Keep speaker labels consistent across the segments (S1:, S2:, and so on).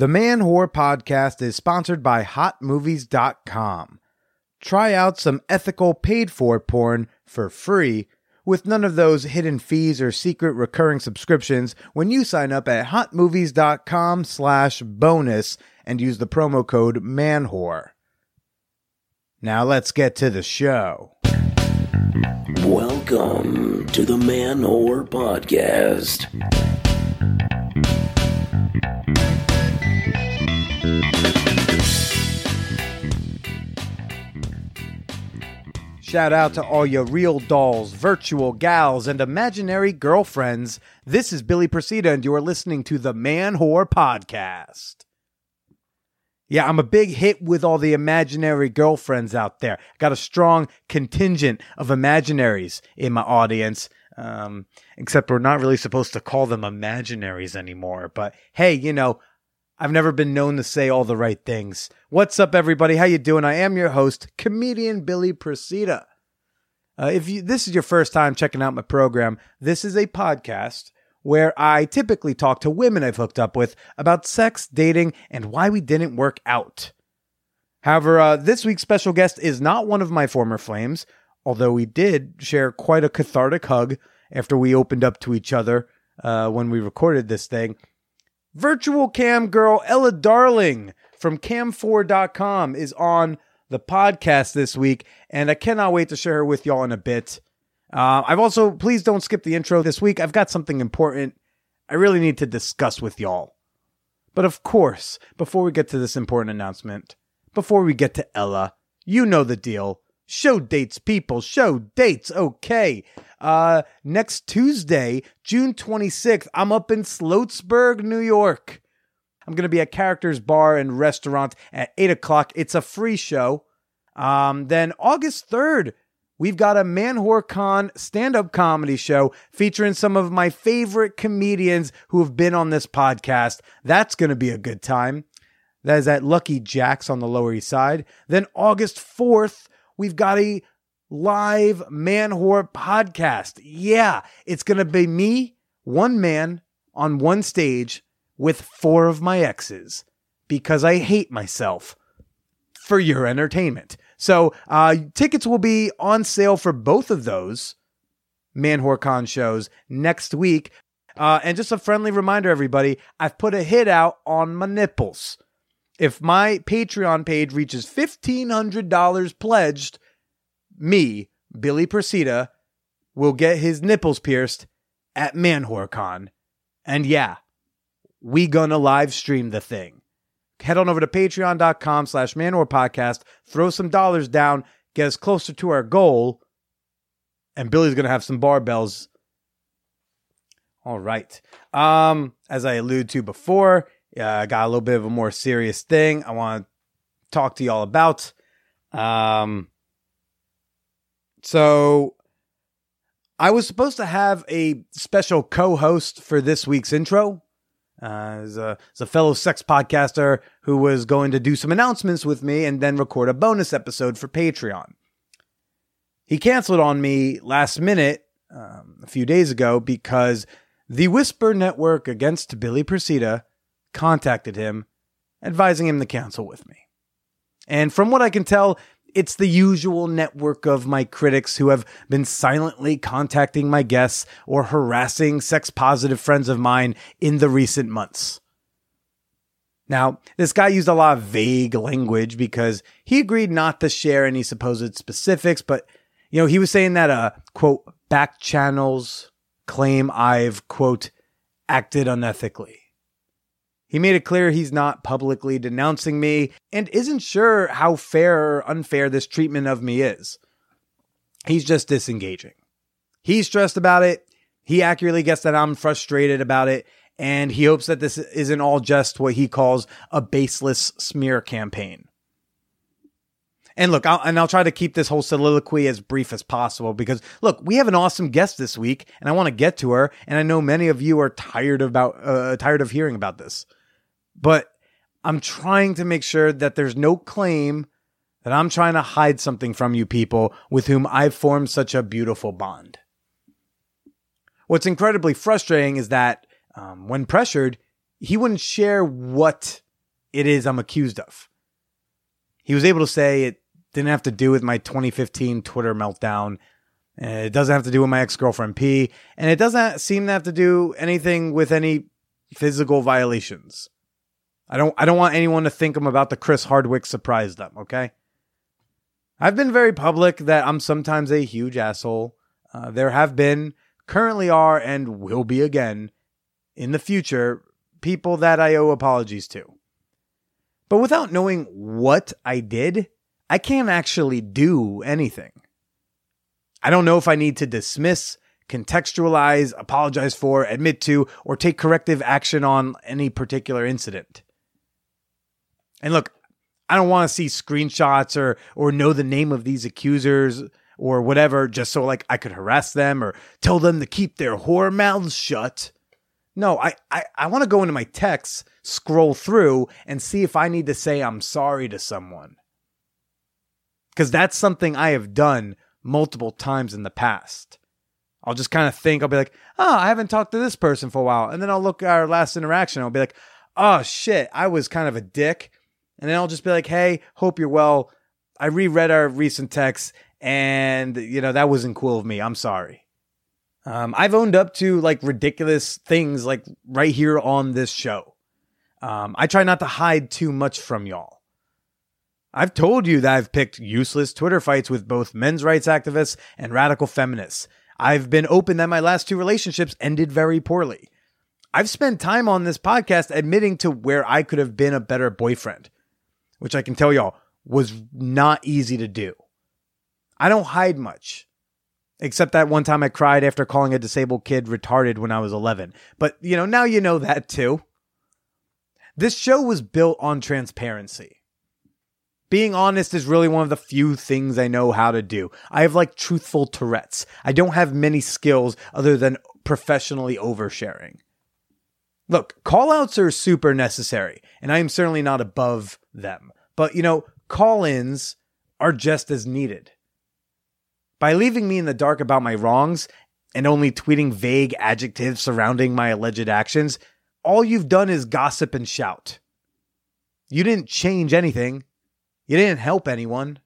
S1: The Man Whore podcast is sponsored by HotMovies.com. Try out some ethical paid for porn for free with none of those hidden fees or secret recurring subscriptions when you sign up at hotmovies.com slash bonus and use the promo code manwhore. Now let's get to the show.
S2: Welcome to the Man Whore Podcast.
S1: Shout out to all your real dolls, virtual gals, and imaginary girlfriends. This is Billy Procida, and you are listening to the Man Whore Podcast. Yeah, I'm a big hit with all the imaginary girlfriends out there. Got a strong contingent of imaginaries in my audience. Um, except we're not really supposed to call them imaginaries anymore. But hey, you know, I've never been known to say all the right things. What's up, everybody? How you doing? I am your host, comedian Billy Procida. Uh, if you, this is your first time checking out my program, this is a podcast where I typically talk to women I've hooked up with about sex, dating, and why we didn't work out. However, uh, this week's special guest is not one of my former flames, although we did share quite a cathartic hug after we opened up to each other uh, when we recorded this thing. Virtual cam girl Ela Darling from cam4.com is on the podcast this week, and I cannot wait to share her with y'all in a bit. Uh, I've also, please don't skip the intro this week. I've got something important I really need to discuss with y'all. But of course, before we get to this important announcement, before we get to Ela, you know the deal. Show dates, people. Show dates. Okay. Uh, next Tuesday, June 26th, I'm up in Sloatsburg, New York. I'm going to be at Characters Bar and Restaurant at 8 o'clock. It's a free show. Um, then August 3rd, we've got a Man Con stand up comedy show featuring some of my favorite comedians who have been on this podcast. That's going to be a good time. That is at Lucky Jack's on the Lower East Side. Then August 4th, we've got a live man whore podcast. Yeah, it's going to be me, one man on one stage with four of my exes because I hate myself for your entertainment. So, uh, tickets will be on sale for both of those Man Whore Con shows next week. Uh, and just a friendly reminder, everybody, I've put a hit out on my nipples. If my Patreon page reaches $1,500 pledged, me, Billy Procida, will get his nipples pierced at ManwhoreCon. And yeah, we gonna live stream the thing. Head on over to patreon.com slash podcast, throw some dollars down, get us closer to our goal, and Billy's gonna have some barbells. All right. Um, as I alluded to before, uh, I got a little bit of a more serious thing I want to talk to y'all about. Um, so I was supposed to have a special co-host for this week's intro. Uh, as, a, a fellow sex podcaster who was going to do some announcements with me and then record a bonus episode for Patreon. He canceled on me last minute um, a few days ago because the Whisper Network against Billy Procida contacted him, advising him to cancel with me. And from what I can tell, it's the usual network of my critics who have been silently contacting my guests or harassing sex positive friends of mine in the recent months. Now, this guy used a lot of vague language because he agreed not to share any supposed specifics, but you know, he was saying that uh quote back channels claim I've quote acted unethically. He made it clear he's not publicly denouncing me and isn't sure how fair or unfair this treatment of me is. He's just disengaging. He's stressed about it. He accurately gets that I'm frustrated about it. And he hopes that this isn't all just what he calls a baseless smear campaign. And look, I'll, and I'll try to keep this whole soliloquy as brief as possible because look, we have an awesome guest this week, and I want to get to her. And I know many of you are tired about uh, tired of hearing about this but I'm trying to make sure that there's no claim that I'm trying to hide something from you people with whom I've formed such a beautiful bond. What's incredibly frustrating is that um, when pressured, he wouldn't share what it is I'm accused of. He was able to say it didn't have to do with my 2015 Twitter meltdown. It doesn't have to do with my ex girlfriend P, and it doesn't seem to have to do anything with any physical violations. I don't I don't want anyone to think I'm about the Chris Hardwick surprise them, okay? I've been very public that I'm sometimes a huge asshole. Uh, there have been, currently are, and will be again in the future people that I owe apologies to. But without knowing what I did, I can't actually do anything. I don't know if I need to dismiss, contextualize, apologize for, admit to, or take corrective action on any particular incident. And look, I don't want to see screenshots or or know the name of these accusers or whatever just so like I could harass them or tell them to keep their whore mouths shut. No, I, I, I want to go into my texts, scroll through, and see if I need to say I'm sorry to someone. Because that's something I have done multiple times in the past. I'll just kind of think, I'll be like, oh, I haven't talked to this person for a while. And then I'll look at our last interaction. I'll be like, oh, shit, I was kind of a dick. And then I'll just be like, hey, hope you're well. I reread our recent texts and, you know, that wasn't cool of me. I'm sorry. Um, I've owned up to like ridiculous things like right here on this show. Um, I try not to hide too much from y'all. I've told you that I've picked useless Twitter fights with both men's rights activists and radical feminists. I've been open that my last two relationships ended very poorly. I've spent time on this podcast admitting to where I could have been a better boyfriend which I can tell y'all was not easy to do. I don't hide much, except that one time I cried after calling a disabled kid retarded when I was 11. But, you know, now you know that too. This show was built on transparency. Being honest is really one of the few things I know how to do. I have like truthful Tourette's. I don't have many skills other than professionally oversharing. Look, callouts are super necessary, and I am certainly not above them. But, you know, call ins are just as needed. By leaving me in the dark about my wrongs and only tweeting vague adjectives surrounding my alleged actions, all you've done is gossip and shout. You didn't change anything. You didn't help anyone.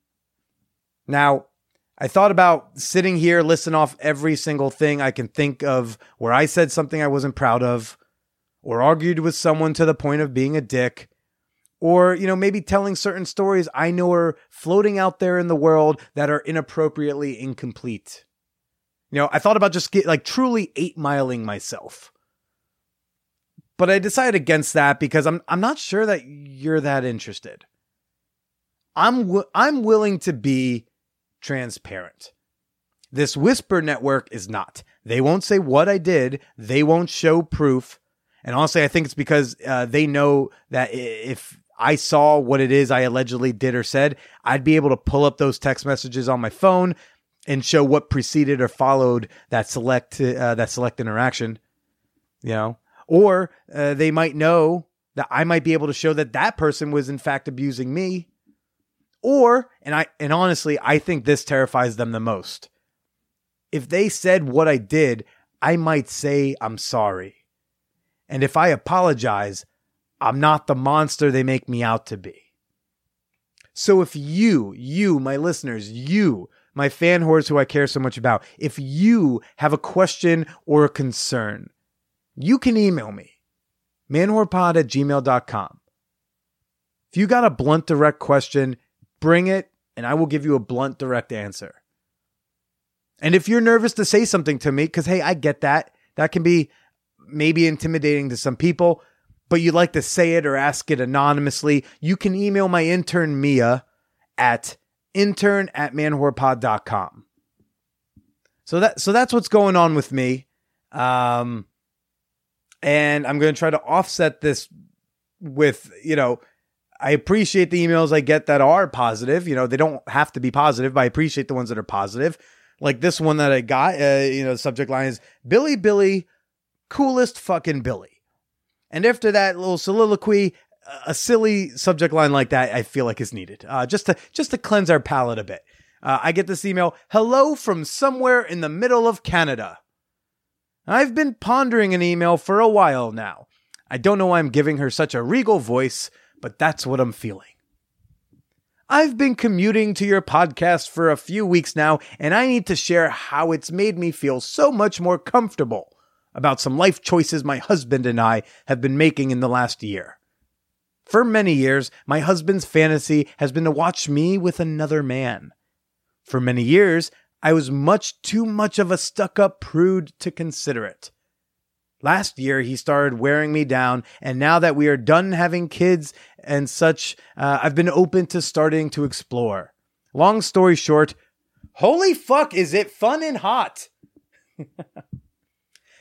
S1: Now, I thought about sitting here, listen off every single thing I can think of where I said something I wasn't proud of, or argued with someone to the point of being a dick, or, you know, maybe telling certain stories I know are floating out there in the world that are inappropriately incomplete. You know, I thought about just get like truly eight miling myself. But I decided against that because I'm I'm not sure that you're that interested. I'm w- I'm willing to be transparent. This whisper network is not. They won't say what I did. They won't show proof. And honestly, I think it's because uh, they know that if I saw what it is I allegedly did or said, I'd be able to pull up those text messages on my phone and show what preceded or followed that select uh, that select interaction. You know, or uh, they might know that I might be able to show that that person was in fact abusing me. Or, and I and honestly, I think this terrifies them the most. If they said what I did, I might say I'm sorry. And if I apologize, I'm not the monster they make me out to be. So if you, you, my listeners, you, my fan who I care so much about, if you have a question or a concern, you can email me, manwhorepod at gmail.com. If you got a blunt, direct question, bring it and I will give you a blunt, direct answer. And if you're nervous to say something to me, because hey, I get that. That can be maybe intimidating to some people, but you'd like to say it or ask it anonymously, you can email my intern Mia at intern at manwhorepod.com. So that so that's what's going on with me. Um and I'm going to try to offset this with, you know, I appreciate the emails I get that are positive. You know, they don't have to be positive, but I appreciate the ones that are positive. Like this one that I got, uh, you know, the subject line is Billy Billy coolest fucking Billy. And after that little soliloquy, a silly subject line like that, I feel like is needed, uh, just to just to cleanse our palate a bit. Uh, I get this email: "Hello from somewhere in the middle of Canada." I've been pondering an email for a while now. I don't know why I'm giving her such a regal voice, but that's what I'm feeling. I've been commuting to your podcast for a few weeks now, and I need to share how it's made me feel so much more comfortable about some life choices my husband and I have been making in the last year. For many years, my husband's fantasy has been to watch me with another man. For many years, I was much too much of a stuck up prude to consider it. Last year, he started wearing me down, and now that we are done having kids and such, uh, I've been open to starting to explore. Long story short, holy fuck, is it fun and hot!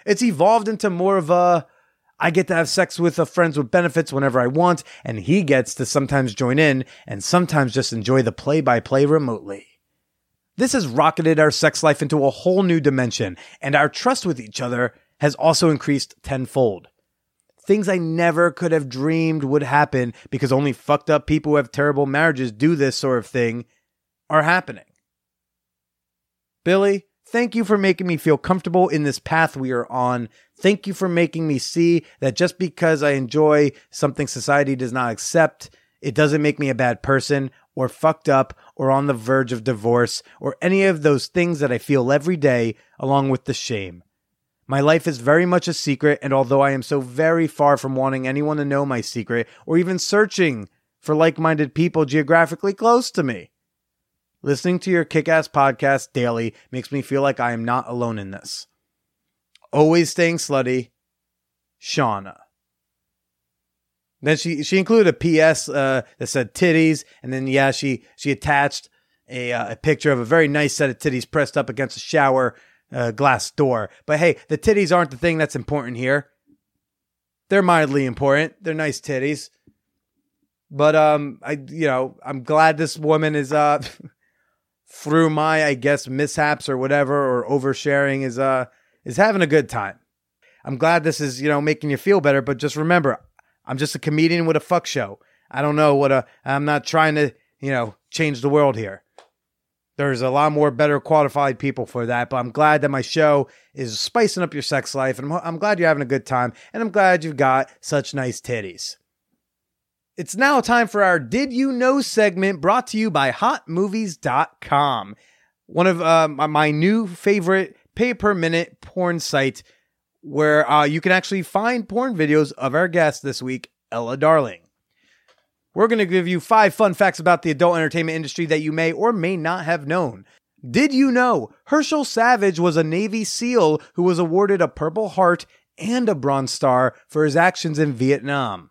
S1: it's evolved into more of a I get to have sex with a friends with benefits whenever I want, and he gets to sometimes join in and sometimes just enjoy the play by play remotely. This has rocketed our sex life into a whole new dimension, and our trust with each other has also increased tenfold. Things I never could have dreamed would happen because only fucked up people who have terrible marriages do this sort of thing are happening. Billy, thank you for making me feel comfortable in this path we are on. Thank you for making me see that just because I enjoy something society does not accept, it doesn't make me a bad person or fucked up or on the verge of divorce or any of those things that I feel every day along with the shame. My life is very much a secret, and although I am so very far from wanting anyone to know my secret or even searching for like minded people geographically close to me, listening to your kick ass podcast daily makes me feel like I am not alone in this. Always staying slutty, Shauna. Then she she included a PS uh, that said titties, and then yeah, she she attached a uh, a picture of a very nice set of titties pressed up against a shower uh, glass door. But hey, the titties aren't the thing that's important here. They're mildly important. They're nice titties. But um, I you know I'm glad this woman is uh through my I guess mishaps or whatever or oversharing is uh is having a good time. I'm glad this is you know making you feel better. But just remember, I'm just a comedian with a fuck show. I don't know what a. I'm not trying to you know change the world here. There's a lot more better qualified people for that, but I'm glad that my show is spicing up your sex life, and I'm, I'm glad you're having a good time, and I'm glad you've got such nice titties. It's now time for our Did You Know segment brought to you by HotMovies.com, one of uh, my new favorite pay per minute porn site where uh, you can actually find porn videos of our guest this week, Ela Darling. We're going to give you five fun facts about the adult entertainment industry that you may or may not have known. Did you know Herschel Savage was a Navy SEAL who was awarded a Purple Heart and a Bronze Star for his actions in Vietnam?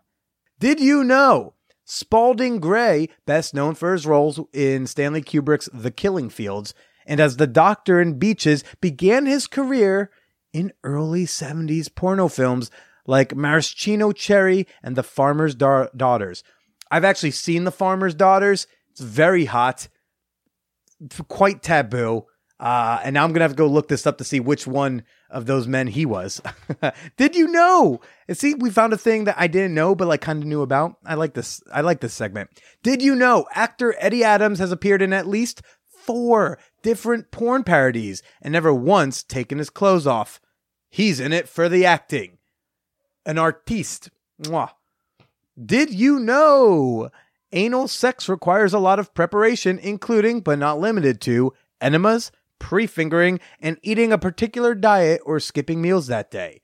S1: Did you know Spalding Gray, best known for his roles in Stanley Kubrick's The Killing Fields, and as the doctor in Beaches, began his career in early 70s porno films like Maraschino Cherry and The Farmer's da- Daughters. I've actually seen The Farmer's Daughters. It's very hot, quite taboo. Uh, and now I'm gonna have to go look this up to see which one of those men he was. Did you know? And see, we found a thing that I didn't know, but like kind of knew about. I like this. I like this segment. Did you know actor Eddie Adams has appeared in at least four different porn parodies and never once taken his clothes off? He's in it for the acting. An artiste. Mwah. Did you know? Anal sex requires a lot of preparation, including, but not limited to, enemas, pre fingering, and eating a particular diet or skipping meals that day.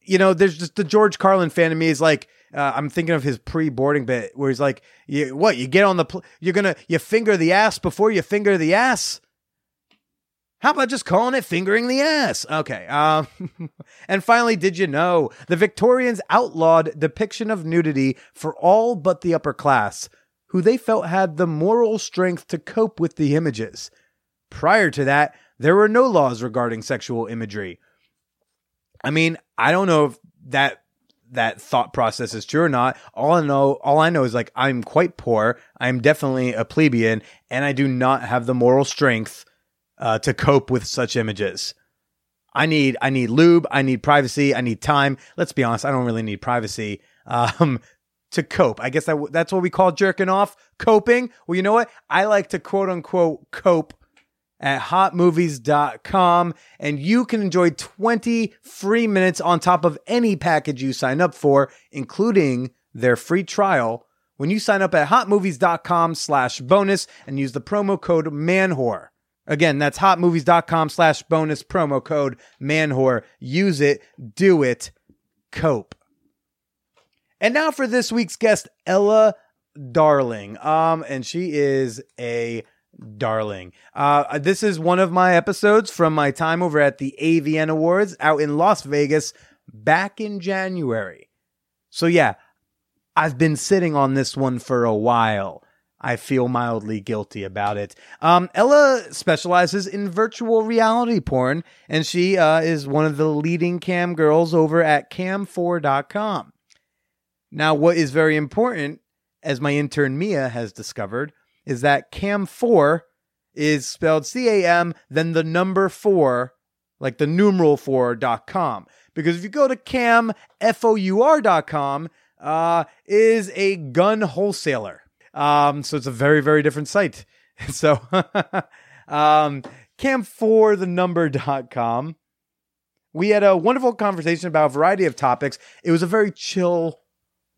S1: You know, there's just the George Carlin fan of me is like, uh, I'm thinking of his pre-boarding bit where he's like, "You what? You get on the, pl- you're gonna, you finger the ass before you finger the ass." How about just calling it fingering the ass? Okay. Um, and finally, did you know the Victorians outlawed depiction of nudity for all but the upper class, who they felt had the moral strength to cope with the images? Prior to that, there were no laws regarding sexual imagery. I mean, I don't know if that that thought process is true or not. All I know, all I know is like I'm quite poor. I'm definitely a plebeian, and I do not have the moral strength uh, to cope with such images. I need I need lube, I need privacy, I need time. Let's be honest, I don't really need privacy um, to cope. I guess that, that's what we call jerking off, coping. Well, you know what? I like to quote unquote cope at hotmovies.com and you can enjoy 20 free minutes on top of any package you sign up for, including their free trial when you sign up at hotmovies.com slash bonus and use the promo code manwhore. Again, that's hotmovies.com slash bonus promo code manwhore. Use it, do it, cope. And now for this week's guest, Ela Darling. Um, and she is a darling. Uh, this is one of my episodes from my time over at the AVN Awards out in Las Vegas back in January. So yeah, I've been sitting on this one for a while. I feel mildly guilty about it. Um, Ela specializes in virtual reality porn, and she uh, is one of the leading cam girls over at cam4.com. Now, what is very important, as my intern Mia has discovered, is that cam4 is spelled C A M, then the number four, like the numeral four dot com. Because if you go to cam, F O U R dot com, uh, is a gun wholesaler. Um, so it's a very, very different site. So, um, cam4 the number dot com. We had a wonderful conversation about a variety of topics. It was a very chill,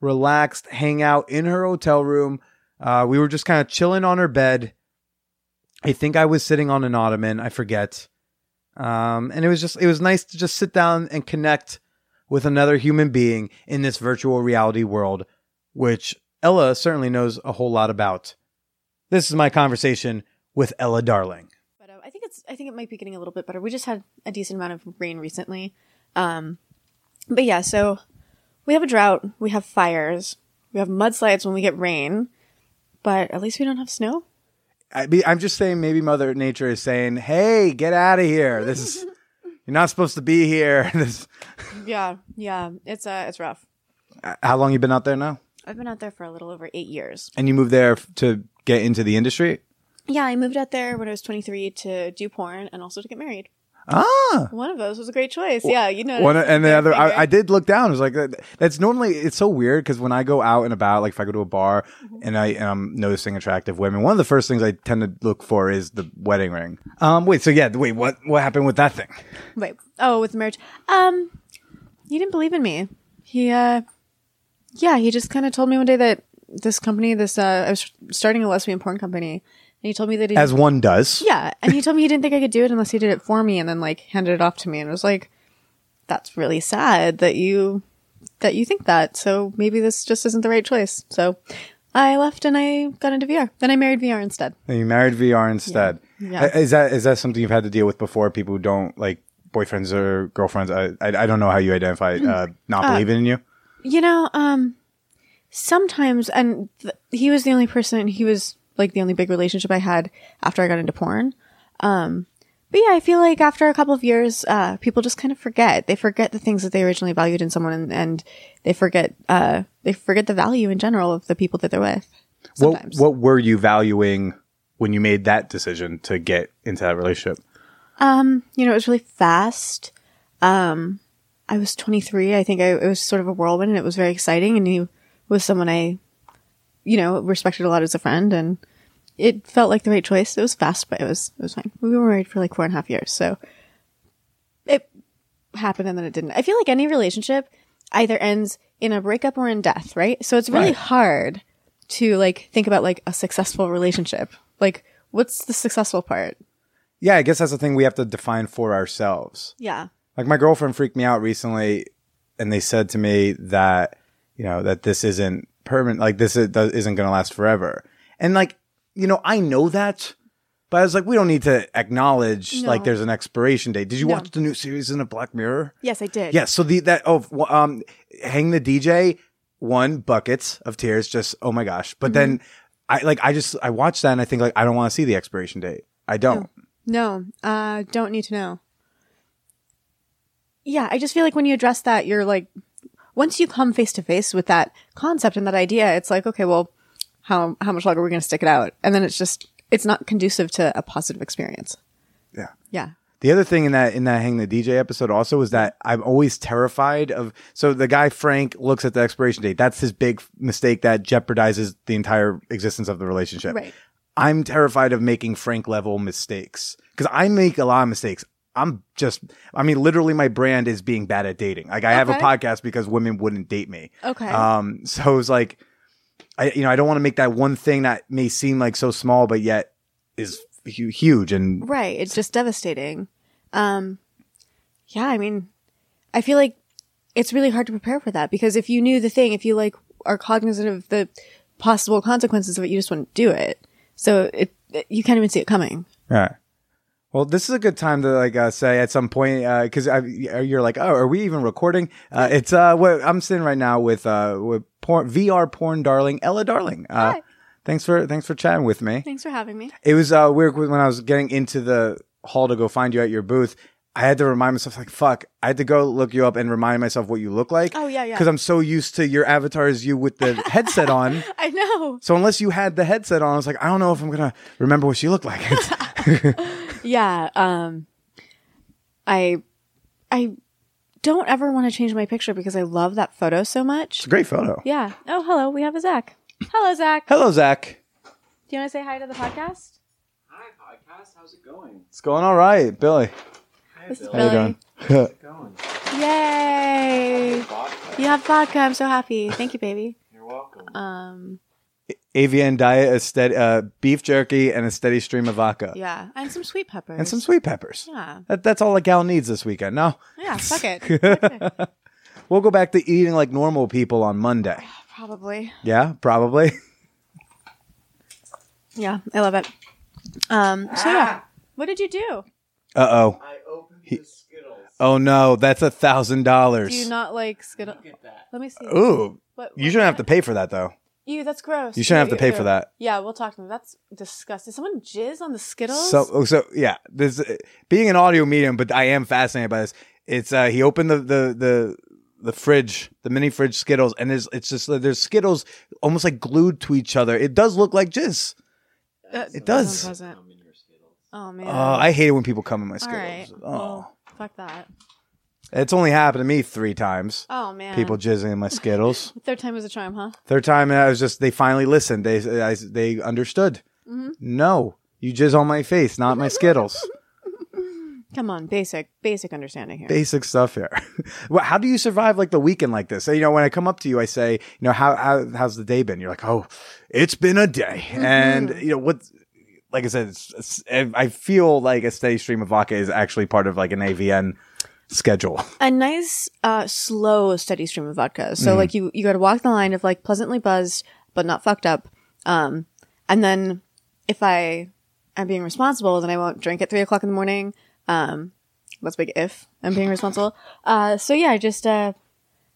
S1: relaxed hangout in her hotel room. Uh, we were just kind of chilling on her bed. I think I was sitting on an ottoman. I forget. Um, and it was just, it was nice to just sit down and connect with another human being in this virtual reality world, which Ela certainly knows a whole lot about. This is my conversation with Ela Darling.
S3: But uh, I think it's I think it might be getting a little bit better. We just had a decent amount of rain recently. Um, but yeah, so we have a drought, we have fires, we have mudslides when we get rain, but at least we don't have snow.
S1: I be, I'm just saying, maybe Mother Nature is saying, "Hey, get out of here! This is you're not supposed to be here." this,
S3: Yeah, yeah, it's uh it's rough.
S1: how long you been out there now?
S3: I've been out there for a little over eight years.
S1: And you moved there f- to get into the industry?
S3: Yeah, I moved out there when I was 23 to do porn and also to get married.
S1: Ah,
S3: One of those was a great choice. Yeah, you know.
S1: One and the other, I, I did look down. It was like that's normally it's so weird because when I go out and about, like if I go to a bar
S3: Mm-hmm.
S1: and I and I'm noticing attractive women, one of the first things I tend to look for is the wedding ring. Um, wait, so yeah, wait, what what happened with that thing?
S3: Wait. Oh, with the marriage. Um, he didn't believe in me. He, uh, yeah, he just kind of told me one day that this company, this, uh, I was starting a lesbian porn company, and he told me that he,
S1: As one does.
S3: yeah, and he told me he didn't think I could do it unless he did it for me, and then like handed it off to me, and was like, that's really sad that you, that you think that. So maybe this just isn't the right choice. So I left and I got into VR. Then I married VR instead.
S1: And you married VR instead.
S3: Yeah.
S1: Uh, Is that is that something you've had to deal with before? People who don't like boyfriends or girlfriends. I I, I don't know how you identify uh, not believing in you.
S3: You know, um, sometimes, and th- he was the only person, he was like the only big relationship I had after I got into porn. Um, but yeah, I feel like after a couple of years, uh, people just kind of forget. They forget the things that they originally valued in someone and, and they forget, uh, they forget the value in general of the people that they're with.
S1: What what were you valuing when you made that decision to get into that relationship?
S3: Um, you know, it was really fast. Um, I was 23. I think I, it was sort of a whirlwind and it was very exciting. And he was someone I, you know, respected a lot as a friend and it felt like the right choice. It was fast, but it was, it was fine. We were married for like four and a half years. So it happened and then it didn't. I feel like any relationship either ends in a breakup or in death, right? So it's really
S1: Right.
S3: hard to like think about like a successful relationship. Like, what's the successful part?
S1: Yeah, I guess that's the thing we have to define for ourselves.
S3: Yeah.
S1: Like my girlfriend freaked me out recently, and they said to me that you know that this isn't permanent. Like this isn't going to last forever. And like you know, I know that, but I was like, we don't need to acknowledge
S3: No.
S1: like there's an expiration date. Did you
S3: No.
S1: watch the new series in a Black Mirror?
S3: Yes, I did.
S1: Yeah. So the that oh um, hang the DJ one buckets of tears. Just oh my gosh. But then I like I just I watched that and I think like I don't want to see the expiration date. I don't.
S3: No, uh, don't need to know. Yeah, I just feel like when you address that, you're like, once you come face to face with that concept and that idea, it's like, okay, well, how how much longer are we going to stick it out? And then it's just, it's not conducive to a positive experience.
S1: Yeah.
S3: Yeah.
S1: The other thing in that in that Hang the DJ episode also is that I'm always terrified of. So the guy Frank looks at the expiration date. That's his big mistake that jeopardizes the entire existence of the relationship.
S3: Right.
S1: I'm terrified of making Frank level mistakes because I make a lot of mistakes. I'm just, I mean, literally, my brand is being bad at dating. Like, I have a podcast because women wouldn't date me.
S3: Okay.
S1: Um, so it was like, I you know I don't want to make that one thing that may seem like so small, but yet is hu- huge and
S3: Right. It's just devastating. Um, yeah, I mean, I feel like it's really hard to prepare for that because if you knew the thing, if you like are cognizant of the possible consequences of it, you just wouldn't do it. So it- you can't even see it coming.
S1: Right. Well, this is a good time to like uh, say at some point because you're like, oh, are we even recording? Uh, it's uh, what I'm sitting right now with uh, with porn, VR porn darling Ela Darling. Uh,
S3: Hi.
S1: thanks for thanks for chatting with me.
S3: Thanks for having me.
S1: It was uh, weird when I was getting into the hall to go find you at your booth. I had to remind myself, like, fuck, I had to go look you up and remind myself what you look like.
S3: Oh, yeah, yeah.
S1: Because I'm so used to your avatar as you with the headset on.
S3: I know.
S1: So unless you had the headset on, I was like, I don't know if I'm gonna remember what she looked like.
S3: Yeah. Um, I, I don't ever want to change my picture because I love that photo so much.
S1: it's a great photo.
S3: Yeah. Oh, hello. We have a Zach. Hello, Zach.
S1: Hello, Zach.
S3: Do you want to say hi to the podcast?
S4: Hi, podcast. How's it going?
S1: It's going all right, Billy.
S4: Hi,
S3: This is
S4: Billy.
S1: How you doing?
S4: Going?
S3: Yay. You have vodka. I'm so happy. Thank you, baby.
S4: You're welcome.
S3: Um,
S1: AVN diet, a steady, uh, beef jerky, and a steady stream of vodka,
S3: yeah, and some sweet peppers
S1: and some sweet peppers.
S3: Yeah,
S1: That, that's all a gal needs this weekend. No,
S3: yeah. Fuck it.
S1: We'll go back to eating like normal people on Monday.
S3: Probably.
S1: Yeah, probably.
S3: Yeah, I love it. Um. So yeah, what did you do?
S1: Uh oh.
S4: I opened
S1: He-
S4: the Skittles.
S1: Oh no, that's a thousand dollars.
S3: Do
S1: dollars.
S3: you not like Skittle?
S4: Look at that.
S3: Let me see.
S1: Ooh,
S3: What,
S1: you shouldn't have to pay for that though.
S3: You. That's gross.
S1: You shouldn't have to pay for that.
S3: Yeah, we'll talk to them. That's disgusting. Did someone jizz on the Skittles?
S1: So, oh, so yeah, this being an audio medium, but I am fascinated by this. It's uh, he opened the the the the fridge, the mini fridge Skittles, and there's it's just there's Skittles almost like glued to each other. It does look like jizz.
S3: That-
S1: It does.
S3: that's unpleasant.
S4: Come in your Skittles.
S3: Oh man.
S1: Oh, I hate it when people come in my
S3: All
S1: Skittles.
S3: right.
S1: Oh,
S3: Well, fuck that.
S1: It's only happened to me three times.
S3: Oh man.
S1: People jizzing in my Skittles.
S3: Third time was a charm, huh?
S1: Third time, I was just they finally listened. They I, they understood.
S3: Mm-hmm.
S1: No, you jizz on my face, not my Skittles.
S3: Come on, basic, basic understanding here.
S1: basic stuff here. well, how do you survive like the weekend like this? So, you know, when I come up to you, I say, you know, how, how how's the day been? You're like, oh, it's been a day, and you know what? Like I said, it's, it's, I feel like a steady stream of vodka is actually part of like an AVN schedule.
S3: a nice, uh, slow, steady stream of vodka.
S1: Mm.
S3: So like you, you got to walk the line of like pleasantly buzzed, but not fucked up. Um, and then if I am being responsible, then I won't drink at three o'clock in the morning. Um, that's big if I'm being responsible. Uh, so yeah, I just, uh,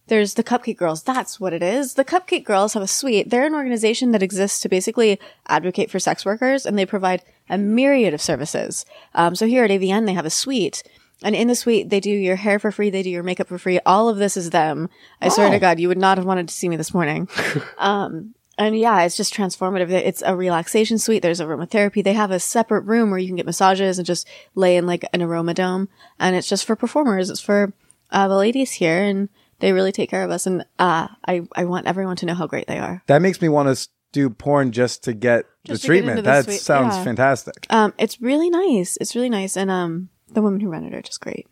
S3: there's the Cupcake Girls. That's what it is. The Cupcake Girls have a suite. They're an organization that exists to basically advocate for sex workers, and they provide a myriad of services. Um, so here at AVN, they have a suite. And in the suite, they do your hair for free, they do your makeup for free. All of this is them. I swear
S1: Oh.
S3: to God, you would not have wanted to see me this morning. um, and yeah, it's just transformative. It's a relaxation suite. There's a aromatherapy. They have a separate room where you can get massages and just lay in like an aroma dome. And it's just for performers. It's for uh, the ladies here, and they really take care of us. And uh, I I want everyone to know how great they are.
S1: That makes me want to do porn just to get
S3: Just
S1: the
S3: to
S1: treatment.
S3: the
S1: that
S3: suite,
S1: sounds
S3: yeah.
S1: fantastic.
S3: Um, it's really nice. It's really nice, and um, the women who run it are just great.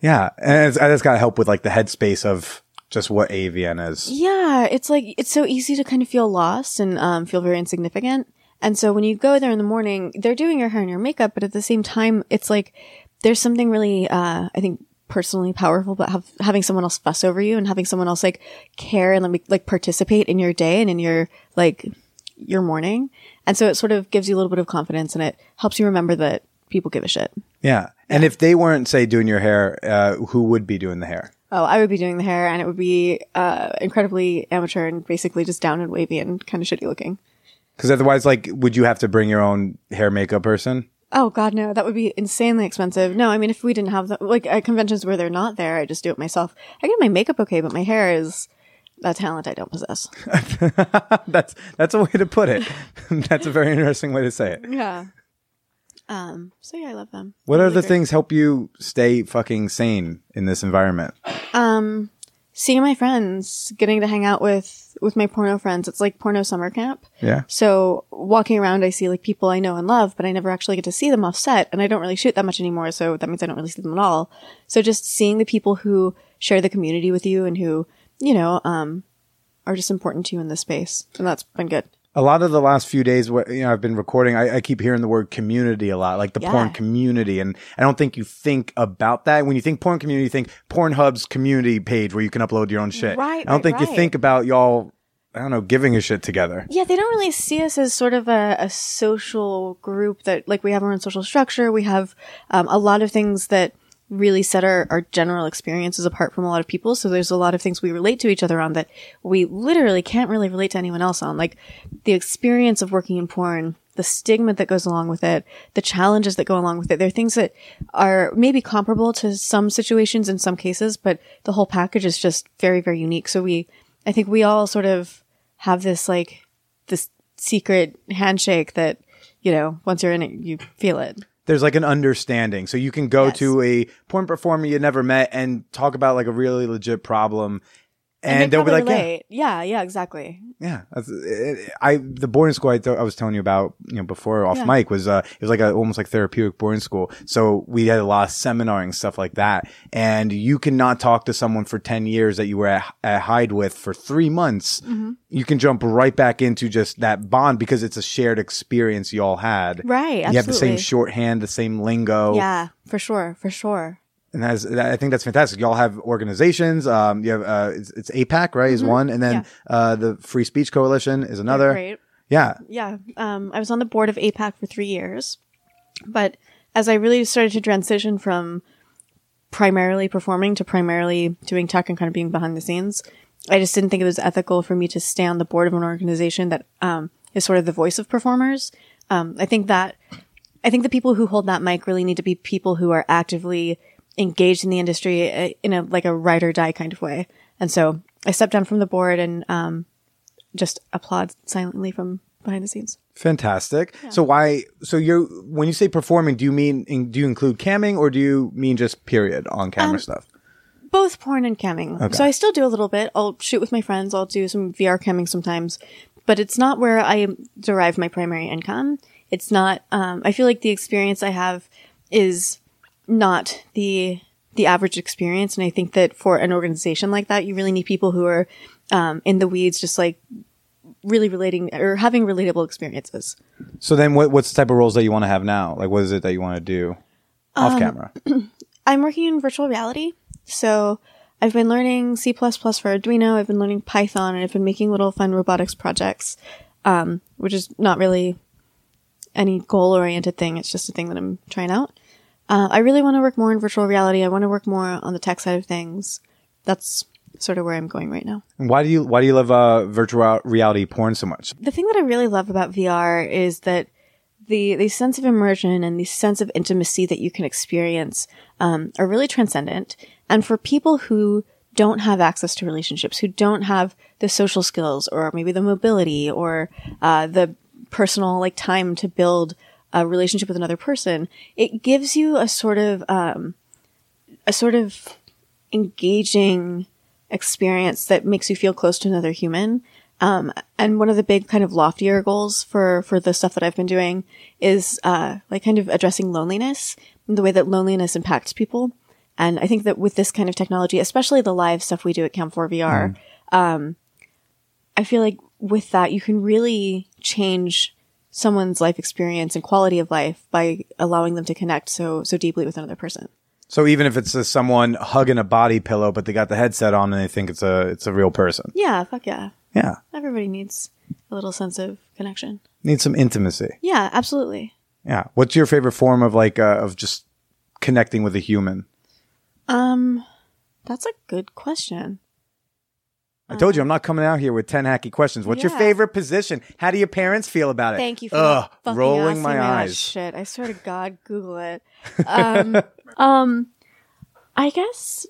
S1: Yeah, and it's, it's got to help with like the headspace of just what AVN is.
S3: Yeah, it's like it's so easy to kind of feel lost and um, feel very insignificant. And so when you go there in the morning, they're doing your hair and your makeup, but at the same time, it's like there's something really, uh, I think, personally powerful about have, having someone else fuss over you and having someone else like care and let me like participate in your day and in your like your morning. And so it sort of gives you a little bit of confidence and it helps you remember that people give a shit.
S1: Yeah, and if they weren't say doing your hair, uh, who would be doing the hair?
S3: Oh, I would be doing the hair and it would be uh, incredibly amateur and basically just down and wavy and kind of shitty looking.
S1: Because otherwise, like, would you have to bring your own hair makeup person?
S3: Oh God, no! That would be insanely expensive. No, I mean, if we didn't have the like at conventions where they're not there, I just do it myself. I get my makeup okay, but my hair is a talent I don't possess.
S1: that's that's a way to put it. that's a very interesting way to say it.
S3: Yeah. Um. So yeah, I love them.
S1: What
S3: They're
S1: other
S3: great.
S1: things help you stay fucking sane in this environment?
S3: Um, seeing my friends, getting to hang out with with my porno friends. It's like porno summer camp.
S1: Yeah.
S3: So walking around, I see like people I know and love, but I never actually get to see them off set, and I don't really shoot that much anymore. So that means I don't really see them at all. So just seeing the people who share the community with you and who, you know, um, are just important to you in this space, and that's been good.
S1: A lot of the last few days, you know, I've been recording. I, I keep hearing the word community a lot, like the
S3: Yeah.
S1: porn community, and I don't think you think about that when you think porn community. You think Pornhub's community page where you can upload your own shit.
S3: Right,
S1: I don't
S3: right,
S1: think you think about y'all. I don't know, giving a shit together.
S3: Yeah, they don't really see us as sort of a, a social group that, like, we have our own social structure. We have um, a lot of things that really set our, our general experiences apart from a lot of people. So there's a lot of things we relate to each other on that we literally can't really relate to anyone else on. Like the experience of working in porn, the stigma that goes along with it, the challenges that go along with it. There are things that are maybe comparable to some situations in some cases, but the whole package is just very, very unique. So we, I think we all sort of have this like, this secret handshake that, you know, once you're in it, you feel it.
S1: There's like an understanding, so you can go
S3: Yes.
S1: to a porn performer you never met and talk about like a really legit problem, and,
S3: they
S1: they'll be like, "Yeah,
S3: relate. yeah, yeah, exactly.
S1: Yeah, I the boarding school I, th- I was telling you about, you know, before off
S3: Yeah.
S1: mic was uh, it was like a almost like therapeutic boarding school. So we had a lot of seminaring and stuff like that, and you cannot talk to someone for ten years that you were at, at Hyde with for three months.
S3: Mm-hmm.
S1: You can jump right back into just that bond because it's a shared experience you all had.
S3: Right,
S1: You have the same shorthand, the same lingo.
S3: Yeah, for sure, for sure.
S1: And that, I think that's fantastic. Y'all have organizations. Um, you have, uh, it's, it's APAC, right? Is one. And then,
S3: Mm-hmm. Yeah.
S1: uh, the Free Speech Coalition is another.
S3: Great.
S1: Yeah.
S3: Yeah. Um, I was on the board of APAC for three years, but as I really started to transition from primarily performing to primarily doing tech and kind of being behind the scenes, I just didn't think it was ethical for me to stay on the board of an organization that um, is sort of the voice of performers. Um, I think that I think the people who hold that mic really need to be people who are actively engaged in the industry uh, in a like a ride or die kind of way. And so I stepped down from the board and um, just applaud silently from behind the scenes.
S1: Fantastic. So why? So you're when you say performing, do you mean in, do you include camming or do you mean just period on camera
S3: Um,
S1: stuff?
S3: Both porn and camming. So I still do a little bit. I'll shoot with my friends. I'll do some VR camming sometimes, but it's not where I derive my primary income. It's not. Um, I feel like the experience I have is not the the average experience, and I think that for an organization like that, you really need people who are um, in the weeds, just like really relating or having relatable experiences.
S1: So then, what what's the type of roles that you want to have now? Like, what is it that you want to do
S3: Um,
S1: off camera?
S3: I'm working in virtual reality. So I've been learning C for Arduino. I've been learning Python and I've been making little fun robotics projects, um, which is not really any goal oriented thing. It's just a thing that I'm trying out. Uh, I really want to work more in virtual reality. I want to work more on the tech side of things. That's sort of where I'm going right now.
S1: And why do you why do you love uh, virtual reality porn so much?
S3: the thing that I really love about VR is that the the sense of immersion and the sense of intimacy that you can experience um, are really transcendent. And for people who don't have access to relationships, who don't have the social skills, or maybe the mobility, or uh, the personal like time to build a relationship with another person, it gives you a sort of um, a sort of engaging experience that makes you feel close to another human. Um, and one of the big kind of loftier goals for, for the stuff that I've been doing is, uh, like kind of addressing loneliness and the way that loneliness impacts people. And I think that with this kind of technology, especially the live stuff we do at Cam4 VR, um, I feel like with that, you can really change someone's life experience and quality of life by allowing them to connect so, so deeply with another person.
S1: So even if it's someone hugging a body pillow, but they got the headset on and they think it's a it's a real person.
S3: Yeah, fuck yeah.
S1: Yeah,
S3: Everybody needs a little sense of connection.
S1: need some intimacy.
S3: Yeah, absolutely.
S1: Yeah. What's your favorite form of like uh, of just connecting with a human?
S3: Um, that's a good question.
S1: I told you I'm not coming out here with ten hacky questions. What's your
S3: Yeah.
S1: favorite position? How do your parents feel about it?
S3: Thank you for
S1: Ugh,
S3: not fucking
S1: rolling
S3: asking
S1: my
S3: that
S1: eyes.
S3: shit. I swear to God, Google it. Um, um, I guess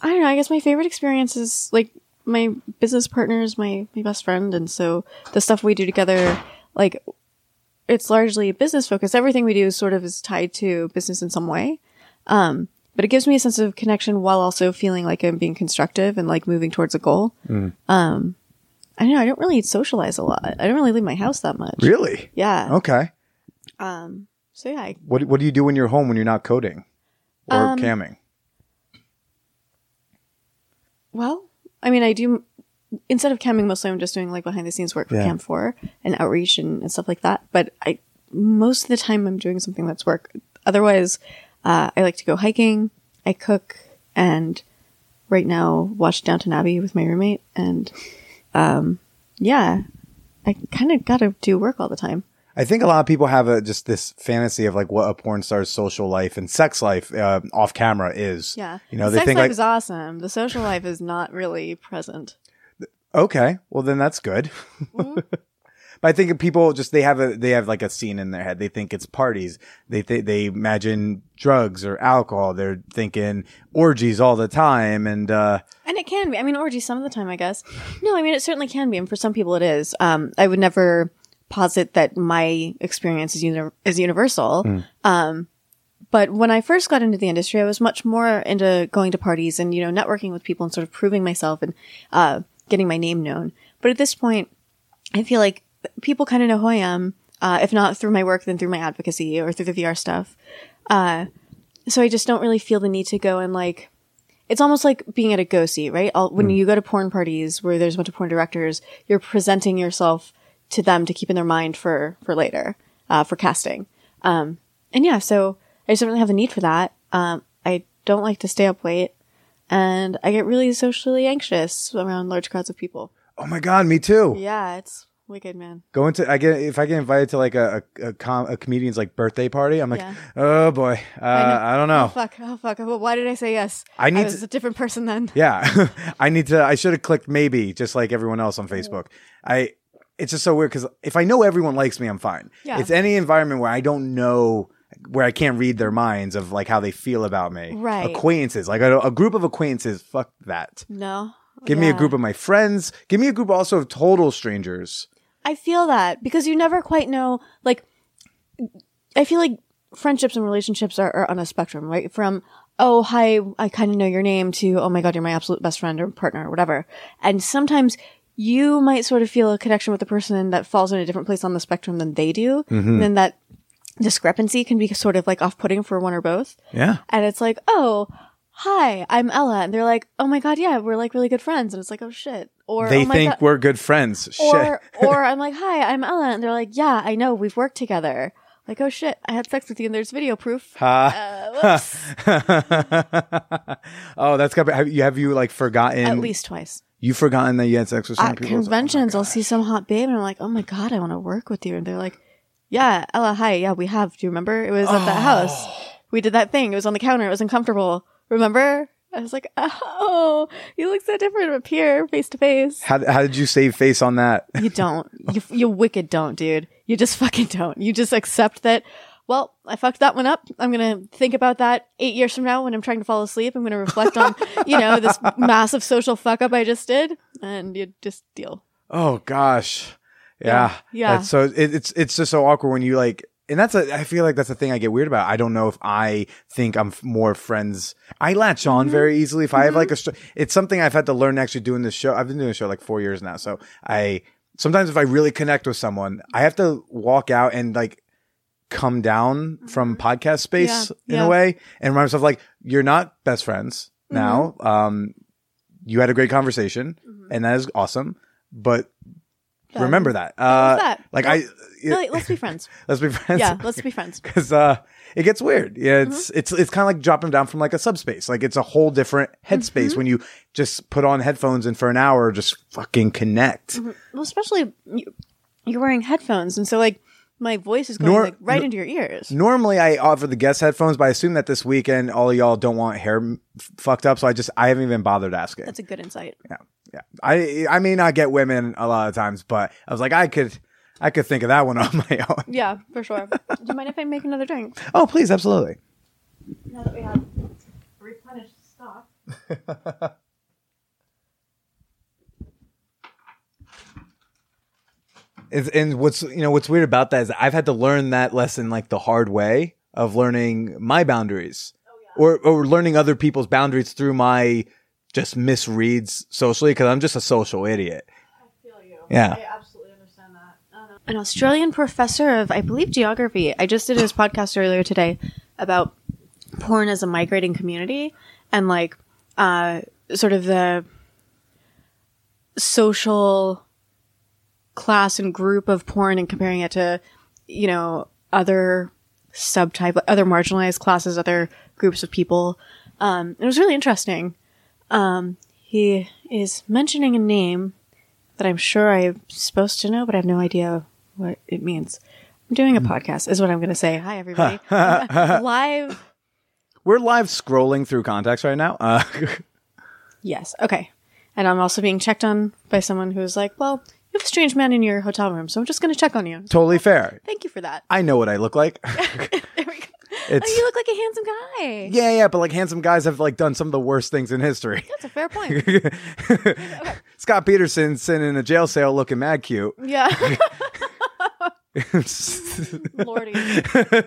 S3: I don't know. I guess my favorite experience is like my business partner is my my best friend, and so the stuff we do together, like it's largely business focused. Everything we do sort of is tied to business in some way. Um, but it gives me a sense of connection while also feeling like I'm being constructive and like moving towards a goal.
S1: Mm.
S3: Um, I don't know. I don't really socialize a lot. I don't really leave my house that much.
S1: Really?
S3: Yeah.
S1: Okay.
S3: Um. So yeah. I,
S1: What What do you do when you're home when you're not coding or
S3: Um,
S1: camming?
S3: well, I mean, I do instead of camming mostly I'm just doing like behind the scenes work for
S1: Yeah.
S3: Cam 4 and outreach and, and stuff like that. But I most of the time I'm doing something that's work. Otherwise, uh, I like to go hiking, I cook, and right now watch Downton Abbey with my roommate. And um, yeah, I kind of got to do work all the time.
S1: I think a lot of people have a, just this fantasy of like what a porn star's social life and sex life uh, off camera is.
S3: Yeah,
S1: You know,
S3: the
S1: they
S3: sex
S1: think
S3: life
S1: like,
S3: is awesome. The social life is not really present.
S1: okay, well then that's good.
S3: Mm-hmm.
S1: but I think people just they have a they have like a scene in their head. They think it's parties. They th- they imagine drugs or alcohol. They're thinking orgies all the time, and uh,
S3: And it can be. I mean, orgies some of the time, I guess. No, I mean, it certainly can be. And for some people, it is. Um, I would never posit that my experience is, uni- is universal. Um, but when I first got into the industry, I was much more into going to parties and, you know, networking with people and sort of proving myself and, uh, getting my name known. But at this point, I feel like people kind of know who I am. Uh, if not through my work, then through my advocacy or through the VR stuff. Uh, so I just don't really feel the need to go and like, it's almost like being at a go see, right? All, when you go to porn parties where there's a bunch of porn directors, you're presenting yourself to them to keep in their mind for, for later, uh, for casting. Um, and yeah, so I just don't really have the need for that. Um, I don't like to stay up late and I get really socially anxious around large crowds of people.
S1: oh my god, me too.
S3: Yeah, it's wicked, man.
S1: Going to I get if I get invited to like a a, a, com, a comedian's like birthday party, I'm like,
S3: Yeah.
S1: oh boy, uh, I, don't
S3: Oh
S1: know.
S3: fuck! Oh fuck! Well, why did I say yes?
S1: I need
S3: was
S1: to-
S3: a different person then.
S1: Yeah, I need to. I should have clicked maybe, just like everyone else on Facebook. I. It's just so weird because if I know everyone likes me, I'm fine.
S3: Yeah.
S1: It's any environment where I don't know, where I can't read their minds of like how they feel about me.
S3: Right.
S1: Acquaintances, like a, a group of acquaintances. Fuck that.
S3: No.
S1: Give me a group of my friends. Give me a group also of total strangers.
S3: I feel that because you never quite know. Like, I feel like friendships and relationships are, are on a spectrum, right? From oh hi, I kind of know your name to oh my god, you're my absolute best friend or partner or whatever. And sometimes you might sort of feel a connection with a person that falls in a different place on the spectrum than they do, and then that discrepancy can be sort of like off-putting for one or both.
S1: Yeah.
S3: And it's like, oh, hi, I'm Ela, and they're like, oh my god, yeah, we're like really good friends, and it's like, oh shit, or
S1: They
S3: oh
S1: think
S3: God-
S1: we're good friends. Shit.
S3: or or I'm like, hi, I'm Ela, and they're like, yeah, I know, we've worked together. Like, oh shit, I had sex with you, and there's video proof.
S1: Ha.
S3: Uh,
S1: oh, that's got. Have you have you like forgotten?
S3: At least twice.
S1: You've forgotten that you had sex with some
S3: At
S1: people.
S3: conventions, I'll see some hot babe, and I'm like, oh my god, I want to work with you, and they're like, yeah, Ela, hi, yeah, we have. Do you remember? It was at that house. We did that thing. It was on the counter. It was uncomfortable. Remember? I was like, oh, you look so different up here, face to face.
S1: How, how did you save face on that?
S3: You don't. You you wicked don't, dude. You just fucking don't. You just accept that. Well, I fucked that one up. I'm gonna think about that eight years from now when I'm trying to fall asleep. I'm gonna reflect on, you know, this massive social fuck up I just did, and you just deal.
S1: Oh gosh, yeah,
S3: Yeah.
S1: That's so it, it's it's just so awkward when you like, and that's a. I feel like that's the thing I get weird about. I don't know if I think I'm more friends. I latch on mm-hmm. very easily. If I have like a, mm-hmm. str- it's something I've had to learn actually doing this show. I've been doing the show like four years now, so I sometimes if I really connect with someone, I have to walk out and like come down from mm-hmm. podcast space
S3: Yeah,
S1: in
S3: yeah.
S1: a way and remind myself like you're not best friends now. Um, you had a great conversation, and that is awesome. But remember that. Uh,
S3: that.
S1: Like
S3: No,
S1: I,
S3: No, wait, let's be friends.
S1: let's be friends.
S3: Yeah, let's be friends.
S1: Because uh, it gets weird. Yeah, it's it's it's kind of like dropping down from like a subspace. Like it's a whole different headspace when you just put on headphones and for an hour just fucking connect.
S3: Well, especially you, you're wearing headphones, and so like my voice is going
S1: Nor-
S3: like right
S1: nor-
S3: into your ears.
S1: Normally, I offer the guest headphones, but I assume that this weekend all of y'all don't want hair f- fucked up, so I just I haven't even bothered asking.
S3: That's a good insight.
S1: yeah, yeah. I I may not get women a lot of times, but I was like, I could I could think of that one on my own.
S3: Yeah, for sure. Do you mind if I make another drink?
S1: Oh, please, absolutely.
S3: Now that we have replenished stock.
S1: It's, and what's you know what's weird about that is I've had to learn that lesson like the hard way of learning my boundaries, oh, or or learning other people's boundaries through my just misreads socially because I'm just a social idiot. Yeah.
S3: absolutely understand that. An Australian professor of, I believe, geography. I just did his podcast earlier today about porn as a migrating community and like uh, sort of the social class and group of porn and comparing it to, you know, other subtype, other marginalized classes, other groups of people. Um, it was really interesting. Um, he is mentioning a name that I'm sure I'm supposed to know, but I have no idea what it means. I'm doing a podcast, is what I'm going to say. Hi, everybody. Live.
S1: We're live scrolling through contacts right now. Uh,
S3: Yes. Okay. And I'm also being checked on by someone who's like, well, you have a strange man in your hotel room, so I'm just going to check on you.
S1: totally fair.
S3: Thank you for that.
S1: I know what I look like.
S3: Go.
S1: It's
S3: Oh, you look like a handsome guy.
S1: yeah, yeah, but like handsome guys have like done some of the worst things in history.
S3: That's a fair point.
S1: Scott Peterson sitting in a jail cell looking mad cute.
S3: Yeah. Lordy.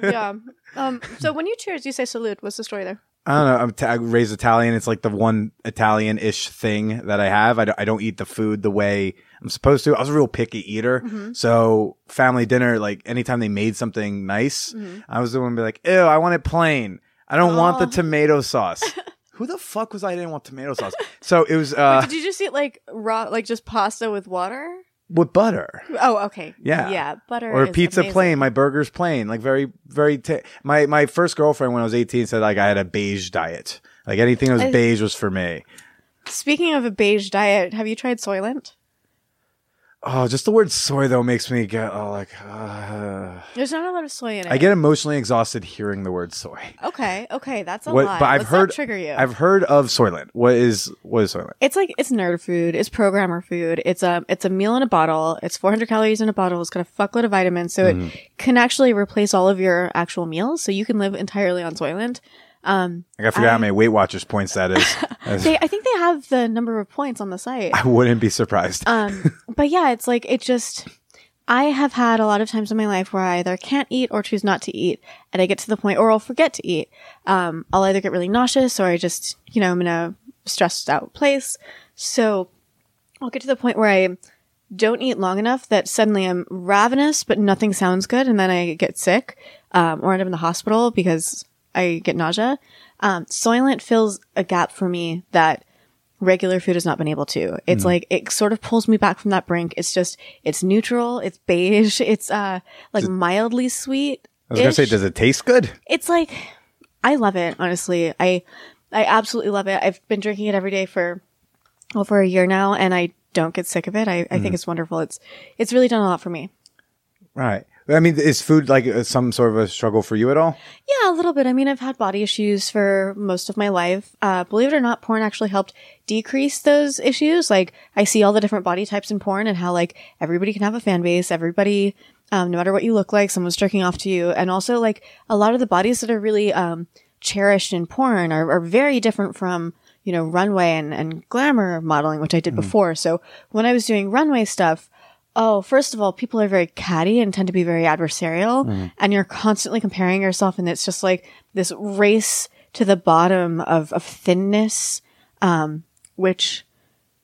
S3: Yeah. Um, so when you cheers, you say salute. What's the story there?
S1: I don't know. I'm ta- raised Italian. It's like the one Italian-ish thing that I have. I don't, I don't eat the food the way I'm supposed to. I was a real picky eater.
S3: Mm-hmm.
S1: So family dinner, like anytime they made something nice,
S3: Mm-hmm.
S1: I was the one to be like, ew, I want it plain. I don't want the
S3: Oh.
S1: tomato sauce. Who the fuck was I? I didn't want tomato sauce. So it was uh,
S3: Did you just eat like raw, like just pasta with water?
S1: With butter.
S3: Oh, okay.
S1: Yeah.
S3: Yeah. Butter.
S1: or pizza
S3: amazing.
S1: plain. My burger's plain. Like very, very. ta my my first girlfriend when I was eighteen said like I had a beige diet. Like anything that was
S3: I-
S1: beige was for me.
S3: Speaking of a beige diet, have you tried Soylent?
S1: Oh, just the word soy though makes me get oh like. Uh,
S3: There's not a lot of soy in it.
S1: I get emotionally exhausted hearing the word soy.
S3: Okay. Okay. That's a
S1: What-
S3: lie.
S1: but I've
S3: Let's
S1: heard
S3: trigger you.
S1: I've heard of Soylent. What is what is Soylent?
S3: It's like it's nerd food. It's programmer food. It's a it's a meal in a bottle. It's 400 calories in a bottle. It's got a fuckload of vitamins, so
S1: Mm-hmm.
S3: it can actually replace all of your actual meals. So you can live entirely on Soylent. Um,
S1: I gotta figure out how many Weight Watchers points that is.
S3: They I think they have the number of points on the site.
S1: I wouldn't be surprised.
S3: Um, but yeah, it's like it just. I have had a lot of times in my life where I either can't eat or choose not to eat, and I get to the point, or I'll forget to eat. Um, I'll either get really nauseous, or I just, you know, I'm in a stressed out place. So I'll get to the point where I don't eat long enough that suddenly I'm ravenous, but nothing sounds good, and then I get sick, um, or end up in the hospital because I get nausea. Um, Soylent fills a gap for me that regular food has not been able to. It's like it sort of pulls me back from that brink. It's just it's neutral, it's beige, it's uh like mildly sweet.
S1: I was gonna say, does it taste good?
S3: It's like I love it, honestly. I I absolutely love it. I've been drinking it every day for over a year now and I don't get sick of it. I, I think it's wonderful. It's it's really done a lot for me.
S1: Right. I mean, is food like uh, some sort of a struggle for you at all?
S3: Yeah, a little bit. I mean, I've had body issues for most of my life. Uh, believe it or not, porn actually helped decrease those issues. Like, I see all the different body types in porn and how, like, everybody can have a fan base. Everybody, um, no matter what you look like, someone's jerking off to you. And also, like, a lot of the bodies that are really, um, cherished in porn are, are very different from, you know, runway and, and glamour modeling, which I did before. So when I was doing runway stuff, Oh, first of all, people are very catty and tend to be very adversarial, and you're constantly comparing yourself, and it's just like this race to the bottom of, of thinness, um, which,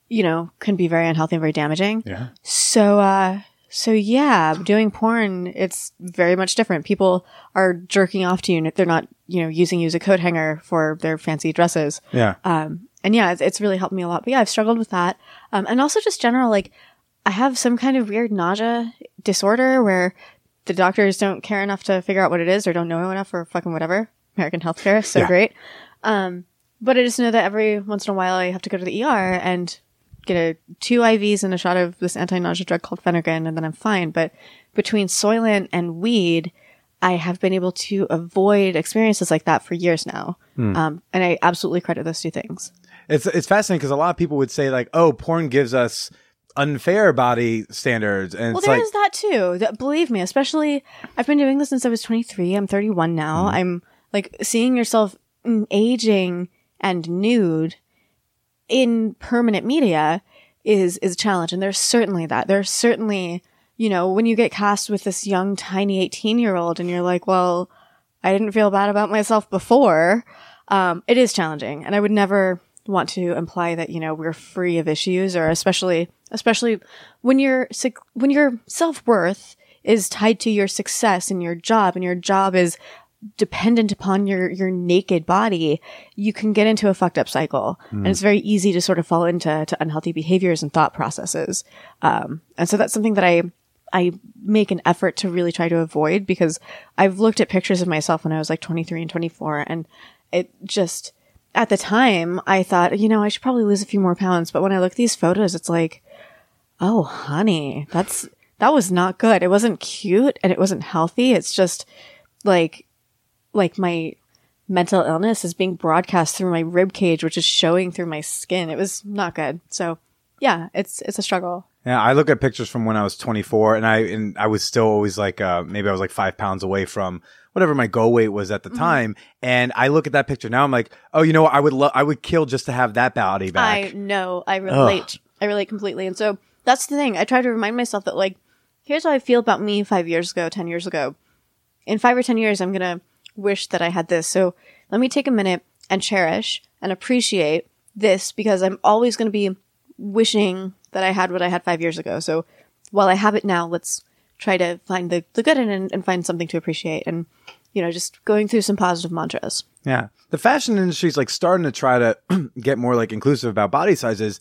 S3: you know, can be very unhealthy and very damaging.
S1: Yeah.
S3: So, uh, so yeah, doing porn, it's very much different. People are jerking off to you, they're not, you know, using you as a coat hanger for their fancy dresses.
S1: Yeah.
S3: Um, and yeah, it's, it's really helped me a lot. But yeah, I've struggled with that. Um, and also just general, like, I have some kind of weird nausea disorder where the doctors don't care enough to figure out what it is or don't know enough or fucking whatever. American healthcare is so
S1: Yeah.
S3: great. Um, but I just know that every once in a while I have to go to the ER and get a two IVs and a shot of this anti-nausea drug called Phenergan and then I'm fine. But between Soylent and weed, I have been able to avoid experiences like that for years now. Um, and I absolutely credit those two things.
S1: It's it's fascinating because a lot of people would say like, "Oh, porn gives us unfair body standards," and
S3: Well,
S1: it's
S3: there
S1: like,
S3: that too. That, believe me, especially I've been doing this since I was 23. I'm 31 now.
S1: Mm-hmm.
S3: I'm like seeing yourself mm, aging and nude in permanent media is is a challenge, and there's certainly that. There's certainly you know when you get cast with this young tiny 18 year old, and you're like, well, I didn't feel bad about myself before. Um, it is challenging, and I would never want to imply that you know we're free of issues, or especially especially when your when your self worth is tied to your success in your job, and your job is dependent upon your your naked body, you can get into a fucked up cycle, and it's very easy to sort of fall into to unhealthy behaviors and thought processes. Um, and so that's something that I I make an effort to really try to avoid because I've looked at pictures of myself when I was like 23 and 24, and it just at the time I thought, you know, I should probably lose a few more pounds. But when I look at these photos, it's like, oh, honey, that's that was not good. It wasn't cute and it wasn't healthy. It's just like like my mental illness is being broadcast through my rib cage, which is showing through my skin. It was not good. So yeah, it's it's a struggle.
S1: Yeah, I look at pictures from when I was 24, and I and I was still always like, uh, maybe I was like five pounds away from whatever my go weight was at the mm-hmm. time. And I look at that picture now, I'm like, oh, you know, what? I would love, I would kill just to have that body back.
S3: I know. I relate. I relate completely. And so that's the thing. I try to remind myself that like, here's how I feel about me five years ago, 10 years ago. In five or 10 years, I'm going to wish that I had this. So let me take a minute and cherish and appreciate this because I'm always going to be wishing that I had what I had five years ago. So while I have it now, let's try to find the, the good in it and find something to appreciate and, you know, just going through some positive mantras.
S1: Yeah. The fashion industry is like starting to try to get more like inclusive about body sizes.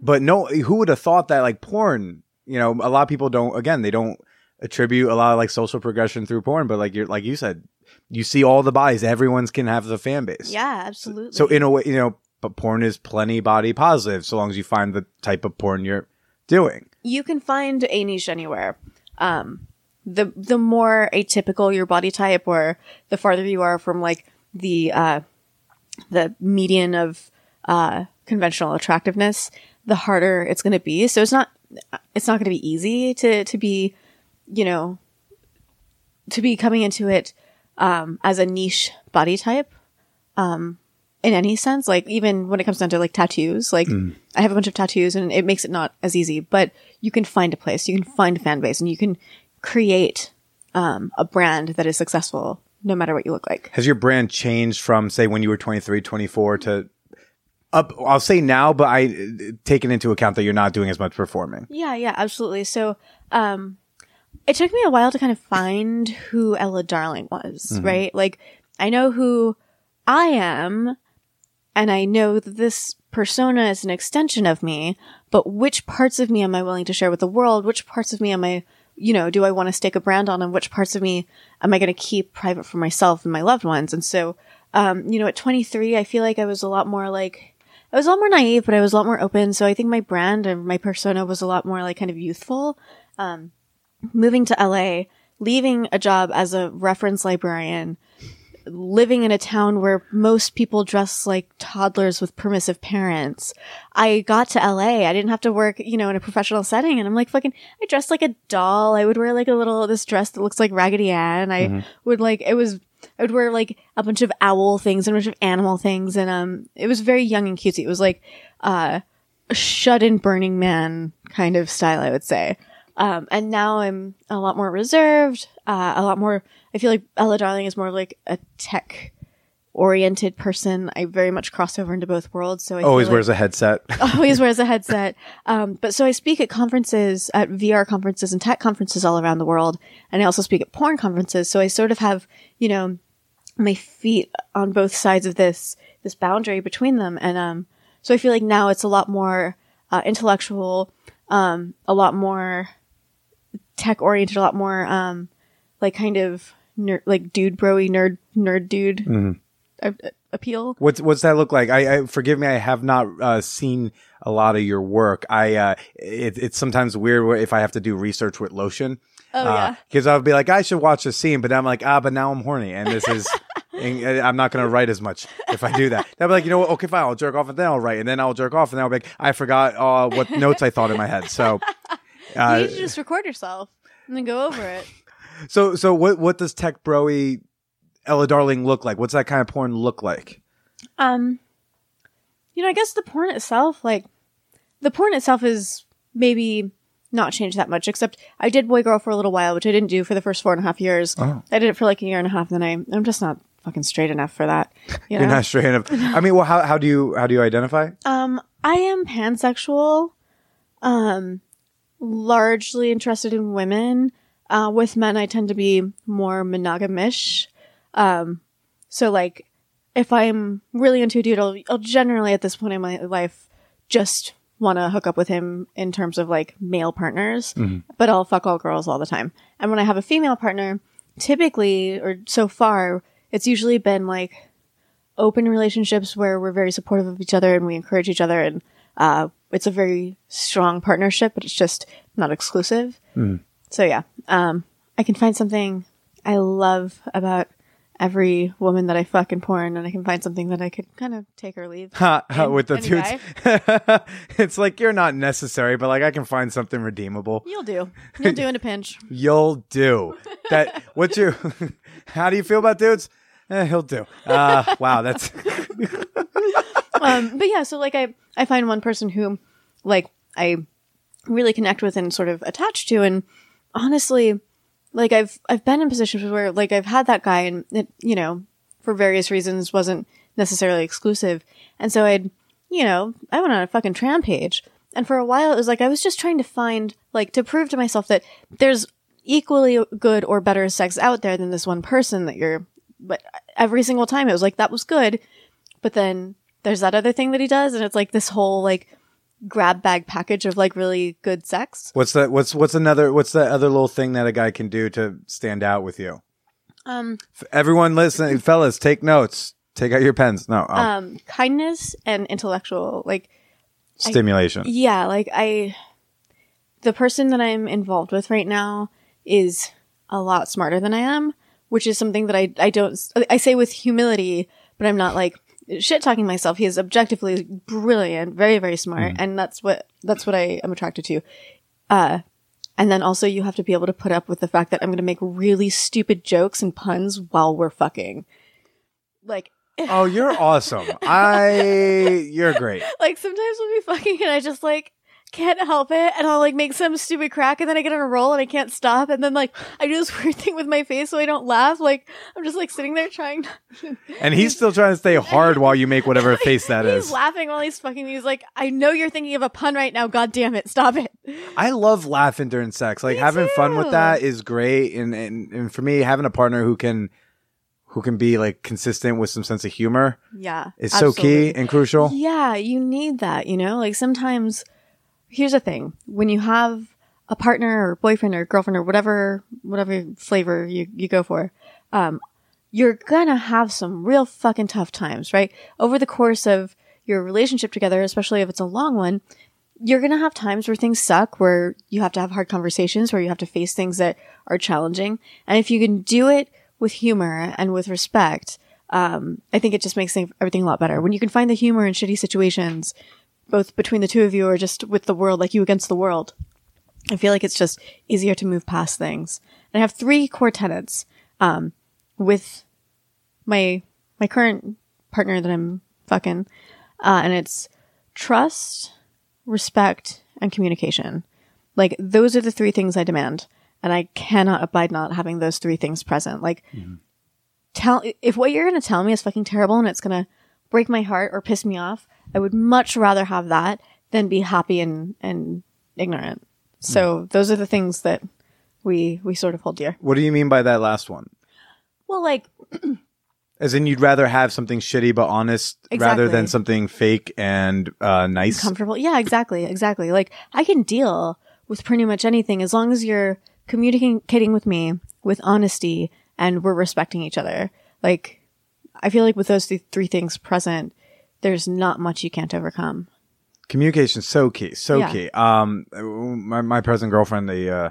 S1: But no, who would have thought that like porn, you know, a lot of people don't, again, they don't attribute a lot of like social progression through porn. But like you're, like you said, you see all the bodies, everyone's can have the fan base.
S3: Yeah, absolutely.
S1: So in a way, you know, but porn is plenty body positive so long as you find the type of porn you're doing.
S3: you can find a niche anywhere. Um, the the more atypical your body type, or the farther you are from like the uh, the median of uh, conventional attractiveness, the harder it's going to be. So it's not it's not going to be easy to to be, you know, to be coming into it um, as a niche body type um, in any sense. Like even when it comes down to like tattoos, like I have a bunch of tattoos and it makes it not as easy, but you can find a place, you can find a fan base and you can create um, a brand that is successful no matter what you look like.
S1: Has your brand changed from say when you were 23, 24 to up? I'll say now, but I taking into account that you're not doing as much performing.
S3: Yeah, yeah, absolutely. So, um, it took me a while to kind of find who Ela Darling was, right? Like, I know who I am, and I know that this persona is an extension of me, but which parts of me am I willing to share with the world? Which parts of me am I, you know, do I want to stake a brand on? And which parts of me am I going to keep private for myself and my loved ones? And so, um, you know, at 23, I feel like I was a lot more like, I was a lot more naive, but I was a lot more open. So I think my brand and my persona was a lot more like kind of youthful. Um, moving to LA, leaving a job as a reference librarian, living in a town where most people dress like toddlers with permissive parents. I got to LA. I didn't have to work, you know, in a professional setting. And I'm like, fucking, I dressed like a doll. I would wear like a little, this dress that looks like Raggedy Ann. I would like, it was, I would wear like a bunch of owl things and a bunch of animal things. And, um, it was very young and cutesy. It was like, uh, a shut in Burning Man kind of style, I would say. Um, and now I'm a lot more reserved, uh, a lot more, I feel like Ela Darling is more like a tech oriented person. I very much cross over into both worlds. So I
S1: Always
S3: like-
S1: wears a headset.
S3: always wears a headset. Um, but so I speak at conferences, at VR conferences and tech conferences all around the world. And I also speak at porn conferences. So I sort of have, you know, my feet on both sides of this, this boundary between them. And, um, so I feel like now it's a lot more, uh, intellectual, um, a lot more tech oriented, a lot more, um, like kind of ner- like dude broy nerd, nerd dude uh, appeal.
S1: What's what's that look like? I, I forgive me, I have not uh, seen a lot of your work. I uh, it, it's sometimes weird if I have to do research with lotion.
S3: Oh, yeah.
S1: because I'll be like, I should watch this scene, but I'm like, ah, but now I'm horny, and this is. and I'm not gonna write as much if I do that. I'll be like, you know what? Okay, fine. I'll jerk off, and then I'll write, and then I'll jerk off, and then I'll be like, I forgot uh, what notes I thought in my head. So, uh,
S3: need to just record yourself and then go over it.
S1: so, so what? What does Tech Broy Ela Darling look like? What's that kind of porn look like?
S3: Um, you know, I guess the porn itself, like, the porn itself is maybe not changed that much, except I did boy girl for a little while, which I didn't do for the first four and a half years.
S1: Oh.
S3: I did it for like a year and a half, and then I, I'm just not fucking straight enough for that. You know?
S1: You're not straight enough. I mean, well, how how do you how do you identify?
S3: Um, I am pansexual. Um, largely interested in women. Uh, with men, I tend to be more monogamish. Um, so like, if I'm really into a dude, I'll, I'll generally at this point in my life just want to hook up with him in terms of like male partners, but I'll fuck all girls all the time. And when I have a female partner, typically or so far, it's usually been like open relationships where we're very supportive of each other and we encourage each other and uh, it's a very strong partnership, but it's just not exclusive. So yeah, um, I can find something I love about every woman that I fuck in porn, and I can find something that I could kind of take or leave.
S1: Ha, ha,
S3: in
S1: with the dudes. it's like you're not necessary, but like I can find something redeemable.
S3: You'll do. You'll do in a pinch.
S1: You'll do that. What's your? how do you feel about dudes? Eh, he'll do. Uh, wow, that's
S3: um, but yeah, so like I, I find one person who, like, I really connect with and sort of attach to, and honestly, like I've I've been in positions where like I've had that guy, and it you know for various reasons wasn't necessarily exclusive, and so I'd you know I went on a fucking trampage, and for a while it was like I was just trying to find like to prove to myself that there's equally good or better sex out there than this one person that you're. But every single time it was like that was good, but then there's that other thing that he does, and it's like this whole like grab bag package of like really good sex.
S1: what's that? What's what's another? What's that other little thing that a guy can do to stand out with you?
S3: Um,
S1: Everyone listening, fellas, take notes. Take out your pens. No, um,
S3: um, kindness and intellectual, like
S1: stimulation.
S3: yeah, like I, the person that I'm involved with right now is a lot smarter than I am, which is something that I I don't I say with humility, but I'm not like shit talking myself. He is objectively brilliant, very very smart, and that's what that's what I am attracted to. Uh, and then also you have to be able to put up with the fact that I'm going to make really stupid jokes and puns while we're fucking. Like
S1: Oh, you're awesome. I, you're great.
S3: like sometimes we'll be fucking and I just like can't help it and I'll like make some stupid crack and then I get on a roll and I can't stop and then like I do this weird thing with my face so I don't laugh. Like I'm just like sitting there trying to
S1: And he's still trying to stay hard while you make whatever face that
S3: He's
S1: is.
S3: laughing while he's fucking me. He's like, I know you're thinking of a pun right now, god damn it, stop it.
S1: I love laughing during sex. Like
S3: Me
S1: having fun with
S3: too.
S1: that is great. And, and and for me, having a partner who can who can be like consistent with some sense of humor
S3: Yeah.
S1: is so key
S3: absolutely.
S1: and crucial.
S3: Yeah, you need that, you know? Like sometimes here's the thing. When you have a partner or boyfriend or girlfriend or whatever whatever flavor you, you go for, um, you're gonna have some real fucking tough times, right? Over the course of your relationship together, especially if it's a long one, you're gonna have times where things suck, where you have to have hard conversations, where you have to face things that are challenging. And if you can do it with humor and with respect, um, I think it just makes everything a lot better. When you can find the humor in shitty situations, both between the two of you or just with the world, like you against the world, I feel like it's just easier to move past things. And I have three core tenets um, with my my current partner that I'm fucking, uh, and it's trust, respect, and communication. Like those are the three things I demand, and I cannot abide not having those three things present. Like tell if what you're going to tell me is fucking terrible and it's going to break my heart or piss me off, I would much rather have that than be happy and and ignorant. So those are the things that we we sort of hold dear.
S1: What do you mean by that last one?
S3: Well, like
S1: As in, you'd rather have something shitty but honest rather than something fake and uh, nice.
S3: comfortable. Yeah, exactly, exactly. Like I can deal with pretty much anything as long as you're communicating with me with honesty and we're respecting each other. Like I feel like with those th- three things present, there's not much you can't overcome.
S1: Communication's so key, so
S3: Yeah.
S1: key. Um, my my present girlfriend, the uh,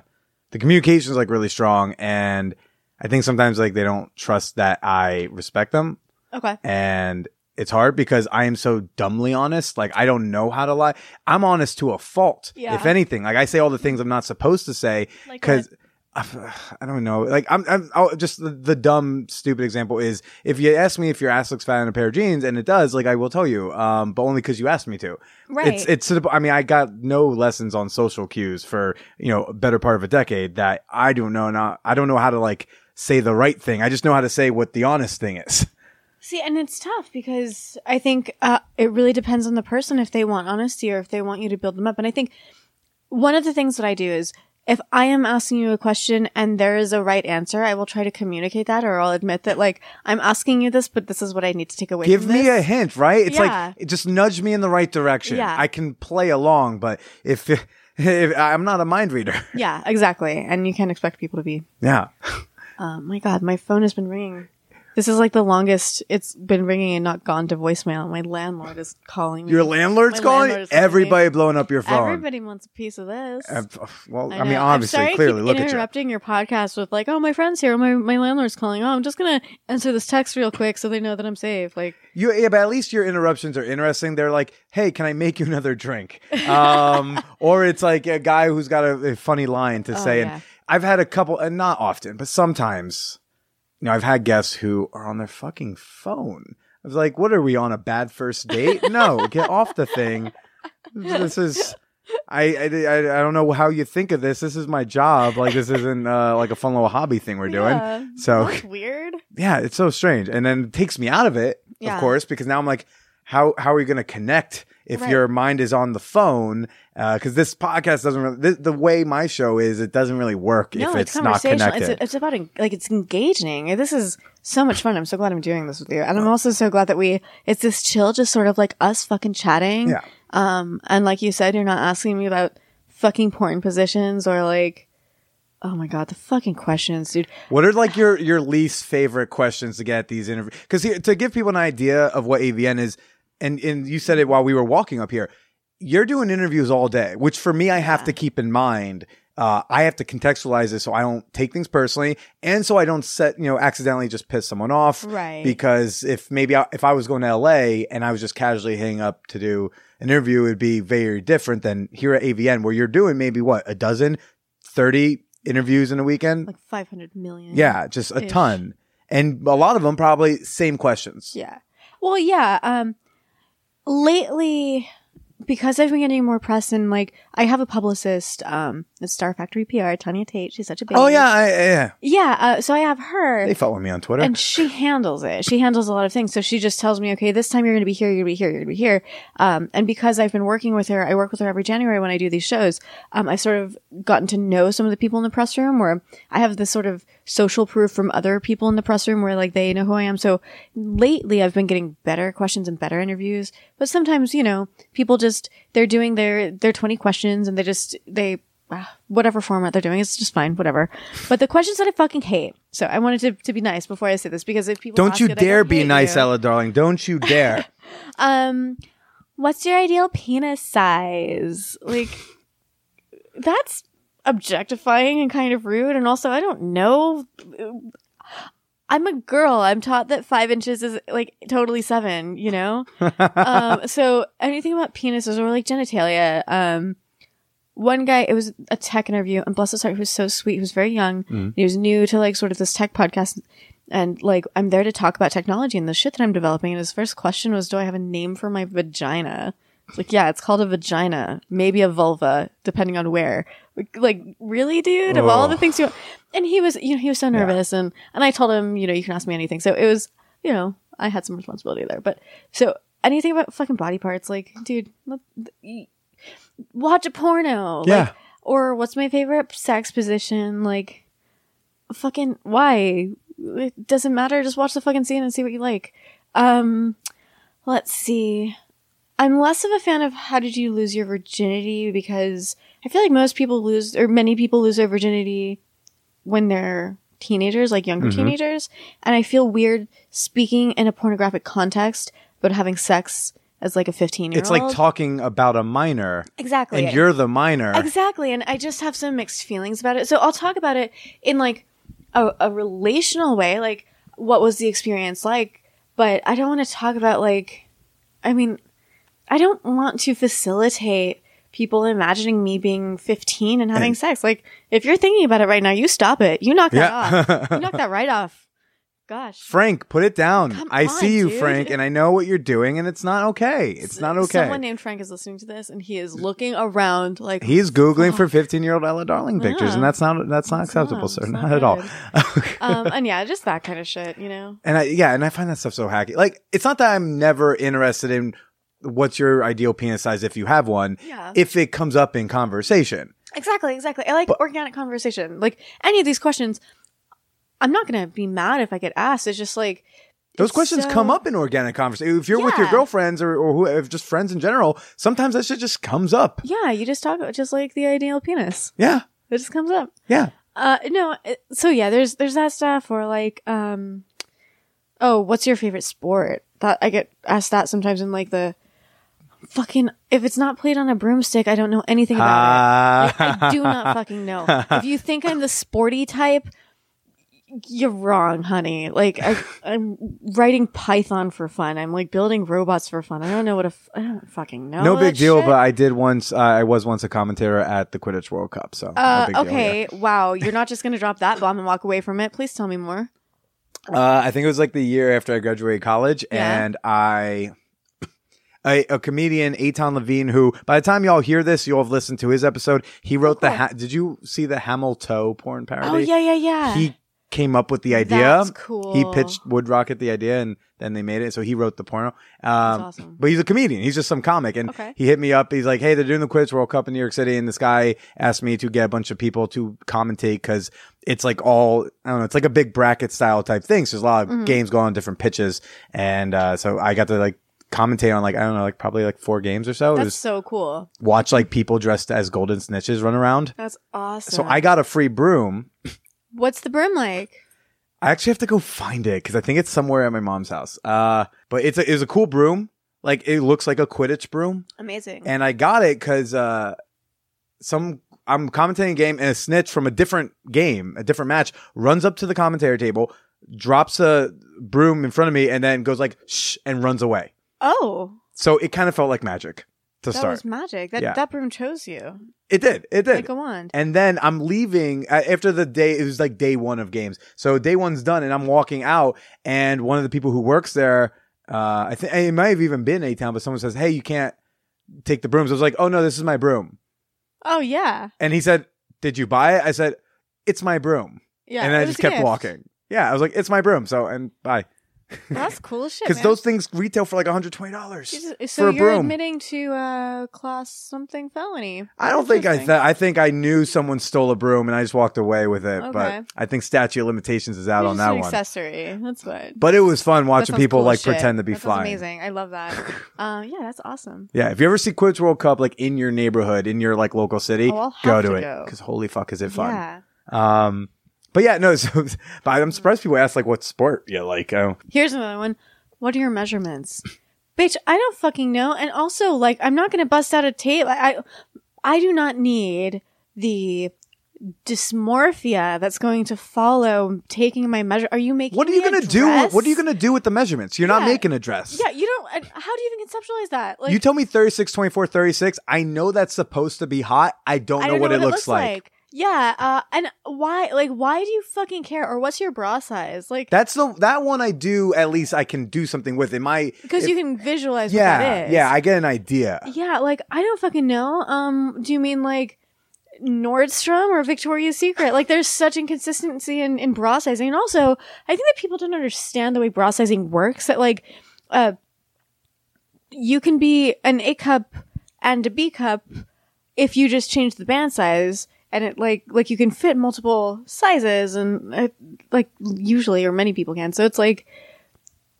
S1: the communication's like really strong, and I think sometimes like they don't trust that I respect them,
S3: Okay.
S1: and it's hard because I am so dumbly honest. Like I don't know how to lie. I'm honest to a fault.
S3: Yeah.
S1: If anything, like I say all the things I'm not supposed to say
S3: Like
S1: because. I don't know. Like I'm, I'm I'll, just the, the dumb, stupid example is if you ask me if your ass looks fat in a pair of jeans, and it does, like I will tell you, um, but only because you asked me to.
S3: Right.
S1: It's it's. I mean, I got no lessons on social cues for you know a better part of a decade that I don't know. Not I don't know how to like say the right thing. I just know how to say what the honest thing is.
S3: See, and it's tough because I think uh, it really depends on the person if they want honesty or if they want you to build them up. And I think one of the things that I do is if I am asking you a question and there is a right answer, I will try to communicate that or I'll admit that like I'm asking you this, but this is what I need to take away from.
S1: Give me
S3: this.
S1: a hint, right? It's
S3: Yeah.
S1: like just nudge me in the right direction.
S3: Yeah.
S1: I can play along, but if, if I'm not a mind reader.
S3: yeah, exactly. And you can't expect people to be.
S1: Yeah.
S3: Oh my God, my phone has been ringing. This is like the longest it's been ringing and not gone to voicemail. My landlord is calling me.
S1: Your landlord's
S3: My
S1: calling?
S3: landlord is calling me.
S1: Everybody blowing up your phone.
S3: Everybody wants a piece of this.
S1: Uh, well, I,
S3: know.
S1: mean,
S3: I'm
S1: obviously,
S3: sorry I
S1: clearly,
S3: keep
S1: look at you.
S3: interrupting your podcast with like, "Oh, my friend's here. My my landlord's calling. Oh, I'm just gonna answer this text real quick so they know that I'm safe." Like,
S1: You, yeah, but at least your interruptions are interesting. They're like, "Hey, can I make you another drink?" Um, or it's like a guy who's got a, a funny line to say.
S3: Oh, yeah.
S1: And I've had a couple, and not often, but sometimes, you know, I've had guests who are on their fucking phone. I was like, "What are we on a bad first date?" no, get off the thing. This is. I, I, I don't know how you think of this. This is my job. Like this isn't uh, like a fun little hobby thing we're doing.
S3: yeah,
S1: So
S3: weird.
S1: yeah, it's so strange. And then it takes me out of it,
S3: Yeah.
S1: of course, because now I'm like, how how are you going to connect if
S3: Right.
S1: your mind is on the phone? Because this podcast doesn't really, the, the way my show is, it doesn't really work
S3: No,
S1: if
S3: it's
S1: it's, not connected.
S3: It's it's about like it's engaging. This is so much fun. I'm so glad I'm doing this with you, and I'm also so glad that we it's this chill, just sort of like us fucking chatting.
S1: Yeah.
S3: Um, and like you said, you're not asking me about fucking porn positions or like. Oh my god, the fucking questions, dude.
S1: what are like your your least favorite questions to get at these interviews? Because to give people an idea of what AVN is, and and you said it while we were walking up here, you're doing interviews all day, which for me I have to keep in mind. Uh, I have to contextualize it so I don't take things personally, and so I don't set you know accidentally just piss someone off.
S3: Right.
S1: Because if maybe I, if I was going to LA and I was just casually hanging up to do an interview, it would be very different than here at AVN where you're doing maybe what a dozen, thirty interviews in a weekend.
S3: Like 500 million.
S1: Yeah, just a ton. And a lot of them probably same questions.
S3: Yeah. Well, yeah. Um, lately, because I've been getting more press and like I have a publicist, um, at Star Factory PR, Tanya Tate. She's such a baby.
S1: Oh yeah, I, yeah.
S3: Yeah. Uh, so I have her.
S1: They follow me on Twitter.
S3: and she handles it. She handles a lot of things. So she just tells me, okay, this time you're going to be here, you're going to be here, you're going to be here. Um, and because I've been working with her, I work with her every January when I do these shows. Um, I sort of gotten to know some of the people in the press room where I have this sort of social proof from other people in the press room where like they know who I am. So lately I've been getting better questions and better interviews. But sometimes, you know, people just, they're doing their, their 20 questions and they just, they, ah, whatever format they're doing, it's just fine, whatever. But the questions that I fucking hate. So I wanted to, to be nice before I say this because if people
S1: Don't you
S3: it,
S1: dare be nice,
S3: you.
S1: Ela, darling. Don't you dare.
S3: Um, what's your ideal penis size? Like, that's objectifying and kind of rude. And also, I don't know. I'm a girl. I'm taught that five inches is like totally seven, you know? um, so anything about penises or like genitalia, um, one guy, it was a tech interview, and bless his heart, he was so sweet. He was very young. He was new to like sort of this tech podcast. And like, I'm there to talk about technology and the shit that I'm developing. And his first question was, Do I have a name for my vagina? It's like, yeah, it's called a vagina, maybe a vulva, depending on where. Like, like, really, dude? Of all the things you, and he was, you know, he was so nervous, and and I told him, you know, you can ask me anything. So it was, you know, I had some responsibility there. But so anything about fucking body parts, like, dude, watch a porno, like,
S1: Yeah.
S3: or what's my favorite sex position, like, fucking why? It doesn't matter. Just watch the fucking scene and see what you like. Um, let's see. I'm less of a fan of how did you lose your virginity because I feel like most people lose, or many people lose their virginity when they're teenagers, like younger mm-hmm. teenagers. And I feel weird speaking in a pornographic context, but having sex as like a 15 year old.
S1: it's like talking about a minor,
S3: Exactly.
S1: and you're the minor.
S3: Exactly. And I just have some mixed feelings about it. So I'll talk about it in like a, a relational way. Like, what was the experience like? But I don't want to talk about like, I mean, I don't want to facilitate people imagining me being 15 and having sex. Like, if you're thinking about it right now, you stop it. You knock that
S1: Yeah.
S3: off. You knock that right off. Gosh.
S1: Frank, put it down.
S3: Come
S1: I
S3: on,
S1: see you,
S3: dude.
S1: Frank, and I know what you're doing, and it's not okay. It's not okay.
S3: Someone named Frank is listening to this and he is looking around like
S1: He's googling for 15 year old Ela Darling pictures,
S3: Yeah.
S1: and that's not that's not
S3: It's
S1: acceptable,
S3: not.
S1: sir. Not,
S3: not
S1: at all.
S3: um, and yeah, just that kind of shit, you know?
S1: and I yeah, and I find that stuff so hacky. Like, it's not that I'm never interested in what's your ideal penis size if you have one,
S3: Yeah.
S1: if it comes up in conversation.
S3: Exactly, exactly. I like organic conversation. Like any of these questions, I'm not gonna be mad if I get asked. It's just like
S1: Those questions
S3: so-
S1: come up in organic conversation. If you're with your girlfriends or, or who, if just friends in general, sometimes that shit just comes up.
S3: Yeah, you just talk about just like the ideal penis.
S1: Yeah.
S3: It just comes up.
S1: Yeah.
S3: Uh, no. So yeah, there's there's that stuff or like um, oh, what's your favorite sport? That I get asked that sometimes in like the fucking if it's not played on a broomstick, I don't know anything about it.
S1: Ah.
S3: I do not fucking know. If you think I'm the sporty type, you're wrong, honey. Like I, I'm writing Python for fun. I'm like building robots for fun. I don't know what a f- I don't fucking know.
S1: no big deal,
S3: shit.
S1: but I did once. Uh, I was once a commentator at the Quidditch World Cup. So, no
S3: Uh,
S1: deal,
S3: okay, wow. You're not just gonna drop that bomb and walk away from it. Please tell me more.
S1: Uh, I think it was like the year after I graduated college,
S3: Yeah.
S1: and I. A, a comedian, Aton Levine, who by the time y'all hear this, you'll have listened to his episode. He wrote the. Ha- did you see the Hamiltoe porn parody?
S3: Oh yeah, yeah, yeah.
S1: He came up with the idea.
S3: That's cool.
S1: He pitched WoodRocket the idea, and then they made it. So he wrote the porno. Um,
S3: awesome.
S1: But he's a comedian. He's just some comic, and
S3: Okay.
S1: he hit me up. He's like, "Hey, they're doing the Quidditch World Cup in New York City," and this guy asked me to get a bunch of people to commentate because it's like all I don't know. It's like a big bracket style type thing. So there's a lot of
S3: Mm-hmm.
S1: games going on different pitches, and uh, so I got to like commentate on like I don't know, like probably like four games or so.
S3: That's so cool.
S1: watch like people dressed as golden snitches run around.
S3: That's awesome.
S1: So I got a free broom.
S3: What's the broom like?
S1: I actually have to go find it because I think it's somewhere at my mom's house. Uh, but it's a, it's a cool broom. Like it looks like a Quidditch broom,
S3: Amazing.
S1: and I got it because uh, some I'm commentating a game and a snitch from a different game, a different match, runs up to the commentary table, drops a broom in front of me, and then goes like shh and runs away.
S3: Oh,
S1: So it kind of felt like magic to
S3: that
S1: start.
S3: was magic. That
S1: Yeah.
S3: that broom chose you
S1: it did. It did.
S3: like a wand.
S1: And then I'm leaving uh, after the day. It was like day one of games. So day one's done, and I'm walking out, and one of the people who works there, uh, I think it might have even been A Town, but someone says, "Hey, you can't take the brooms." I was like, "Oh no, this is my broom."
S3: oh yeah,
S1: And he said, "Did you buy it?" I said, "It's my broom,"
S3: yeah.
S1: and
S3: it
S1: I
S3: was
S1: just
S3: a
S1: kept
S3: gift.
S1: walking. Yeah, I was like, "It's my broom." So and bye,
S3: that's cool shit.
S1: because those things retail for like 120 dollars
S3: Jesus,
S1: for
S3: So
S1: a
S3: you're
S1: broom.
S3: admitting to uh, class something felony.
S1: I don't think I th- I think I knew someone stole a broom and I just walked away with it.
S3: Okay.
S1: But I think statute of limitations is out
S3: You're
S1: on
S3: just
S1: that
S3: an
S1: one.
S3: accessory. That's fine.
S1: But it was fun
S3: That
S1: watching
S3: sounds
S1: people
S3: cool
S1: like
S3: shit.
S1: pretend to be
S3: that sounds
S1: flying.
S3: Amazing. I love that. uh, yeah, that's awesome.
S1: Yeah, if you ever see Quidditch World Cup like in your neighborhood, in your like local city,
S3: Oh, I'll
S1: go to
S3: to
S1: it because holy fuck is it fun.
S3: Yeah.
S1: Um, but yeah, no. So, but I'm surprised people ask like what sport you like. Oh,
S3: Here's another one. What are your measurements? Bitch, I don't fucking know. And also, like, I'm not gonna bust out a tape. I, I, I do not need the dysmorphia that's going to follow taking my measure. Are you making?
S1: what are you
S3: me a
S1: gonna do? What are you gonna do with the measurements? You're not
S3: Yeah.
S1: making a dress.
S3: Yeah, you don't. and How do you even conceptualize that? Like,
S1: you told me 36, 24, 36. I know that's supposed to be hot. I don't
S3: I
S1: know what it looks, like.
S3: Yeah, uh, and why? Like, why do you fucking care? Or what's your bra size? Like,
S1: That's the that one I do. At least I can do something with it. My
S3: because you can visualize what
S1: yeah yeah I get an idea.
S3: Yeah, like I don't fucking know. Um, do you mean like Nordstrom or Victoria's Secret? Like, there's such inconsistency in, in bra sizing, and also I think that people don't understand the way bra sizing works. That like, uh, you can be an A cup and a B cup if you just change the band size. And it like like you can fit multiple sizes and uh, like usually or many people can. So it's like,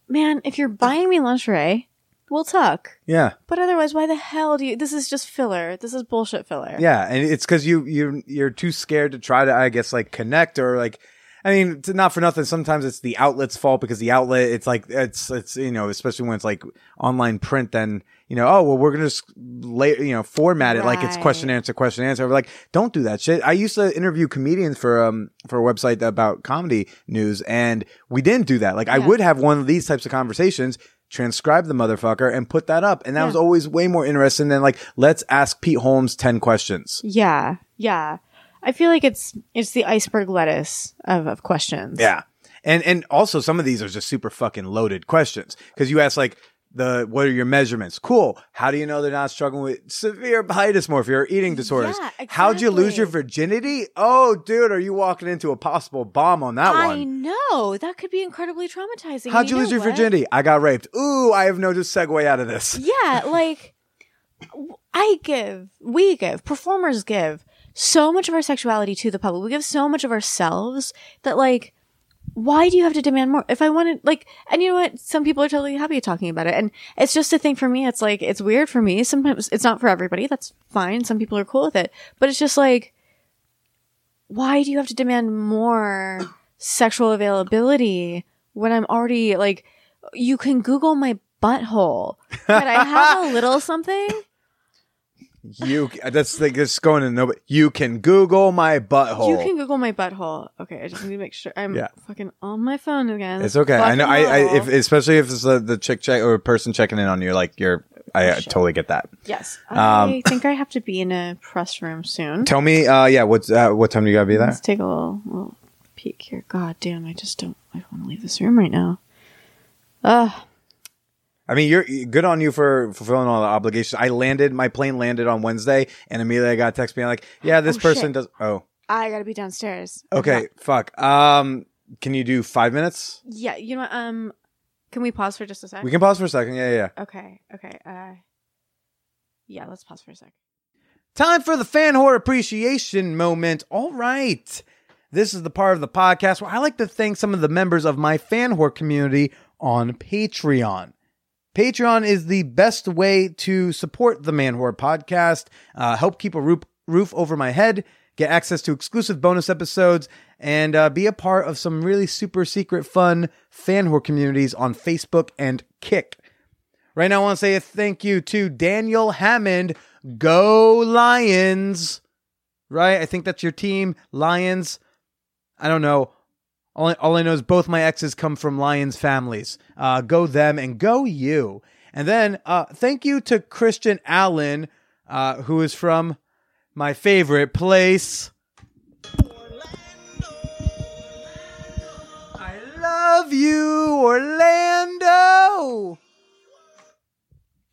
S3: man, if you're buying me lingerie, we'll talk.
S1: Yeah.
S3: But otherwise, why the hell do you? This is just filler. This is bullshit filler.
S1: Yeah, and it's because you you you're too scared to try to I guess like connect or like I mean to, not for nothing. Sometimes it's the outlet's fault because the outlet it's like it's it's you know especially when it's like online print. Then you know oh well we're gonna just lay you know format it like it's question answer question answer. We're like don't do that shit. I used to interview comedians for um for a website about comedy news and we didn't do that. Like I would have one of these types of conversations. Transcribe the motherfucker and put that up, and that
S3: Yeah.
S1: was always way more interesting than like let's ask Pete Holmes ten questions.
S3: yeah, yeah. I feel like it's it's the iceberg lettuce of, of questions.
S1: Yeah. And and also some of these are just super fucking loaded questions because you ask like the what are your measurements? Cool. How do you know they're not struggling with severe body dysmorphia or eating disorders?
S3: Yeah,
S1: How'd you lose your virginity? Oh, dude, are you walking into a possible bomb on that
S3: I
S1: one?
S3: I know that could be incredibly traumatizing.
S1: How'd
S3: And
S1: you, lose your
S3: what?
S1: virginity? I got raped. Ooh, I have no just segue out of this.
S3: Yeah, like I give, we give, performers give so much of our sexuality to the public. We give so much of ourselves that like why do you have to demand more? If I wanted like and you know what? Some people are totally happy talking about it. And it's just a thing for me. It's like it's weird for me. Sometimes it's not for everybody. That's fine. Some people are cool with it. But it's just like why do you have to demand more sexual availability when I'm already like you can Google my butthole. Can I have a little something?
S1: You that's like just going to nobody. You can Google my butthole.
S3: You can Google my butthole. Okay, I just need to make sure I'm
S1: Yeah.
S3: fucking on my phone again.
S1: It's okay. I know. I, I if especially if it's the, the chick check or a person checking in on you, like you're. I
S3: shit.
S1: totally get that.
S3: yes.
S1: Um,
S3: I think I have to be in a press room soon.
S1: Tell me, uh, yeah, what's uh, what time do you gotta be there?
S3: Let's take a little, little peek here. God damn, I just don't. I don't want to leave this room right now. Ugh.
S1: I mean, you're good on you for fulfilling all the obligations. I landed, my plane landed on Wednesday, and immediately I got a text being like, "Yeah, this
S3: Oh,
S1: person
S3: shit.
S1: does." Oh,
S3: I gotta be downstairs.
S1: okay, fuck. Um, can you do five minutes?
S3: Yeah. You know what? Um, can we pause for just a sec?
S1: We can pause for a second. Yeah, yeah. yeah.
S3: Okay. Okay. Uh, yeah. Let's pause for a sec.
S1: Time for the fan whore appreciation moment. All right. This is the part of the podcast where I like to thank some of the members of my fan whore community on Patreon. Patreon is the best way to support the Man Whore podcast, uh, help keep a roof, roof over my head, get access to exclusive bonus episodes, and uh, be a part of some really super secret fun fan whore communities on Facebook and Kick. Right now, I want to say a thank you to Daniel Hammond. Go Lions! Right? I think that's your team. Lions. I don't know. All I, all I know is both my exes come from Lions families. Uh, go them and go you. And then uh, thank you to Christian Allen, uh, who is from my favorite place. I love you, Orlando.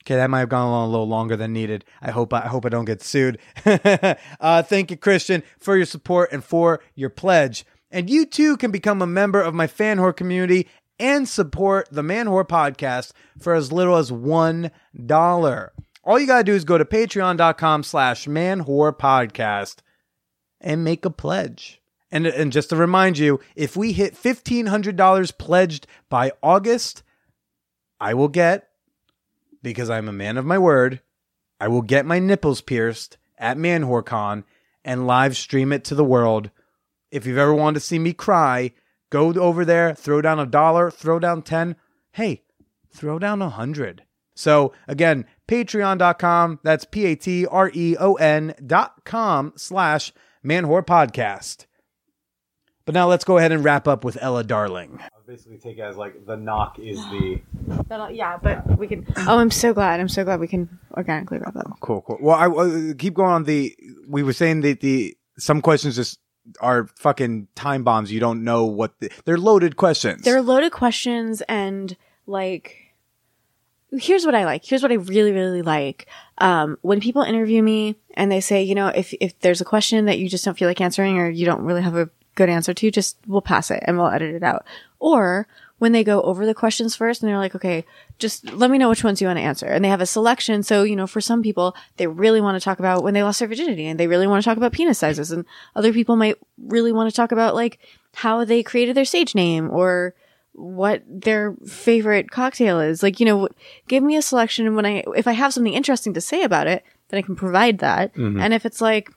S1: Okay, that might have gone on a little longer than needed. I hope I hope I don't get sued. uh, thank you, Christian, for your support and for your pledge. And you too can become a member of my fan whore community and support the Man Whore podcast for as little as one dollar. All you gotta do is go to patreon.com slash man whore podcast and make a pledge. And, and just to remind you, if we hit $1,500 pledged by August, I will get, because I'm a man of my word, I will get my nipples pierced at ManwhoreCon and live stream it to the world. If you've ever wanted to see me cry, go over there, throw down a dollar, throw down 10. Hey, throw down a hundred. So again, patreon.com, that's P-A-T-R-E-O-N dot com slash manwhore podcast. But now let's go ahead and wrap up with Ela Darling. I'll basically take it as like the knock is the
S3: yeah, but we can. Oh, I'm so glad. I'm so glad we can organically wrap up.
S1: cool, cool. Well, I uh, keep going on the. We were saying that the some questions just are fucking time bombs. You don't know what the, they're loaded questions.
S3: They're loaded questions and like here's what I like. Here's what I really, really like. Um, when people interview me and they say, you know, if, if there's a question that you just don't feel like answering or you don't really have a good answer to, just we'll pass it and we'll edit it out. Or when they go over the questions first and they're like, okay, just let me know which ones you want to answer. And they have a selection. So, you know, for some people, they really want to talk about when they lost their virginity and they really want to talk about penis sizes. And other people might really want to talk about like how they created their stage name or what their favorite cocktail is. Like, you know, give me a selection and when I, if I have something interesting to say about it, then I can provide that.
S1: Mm-hmm.
S3: And if it's like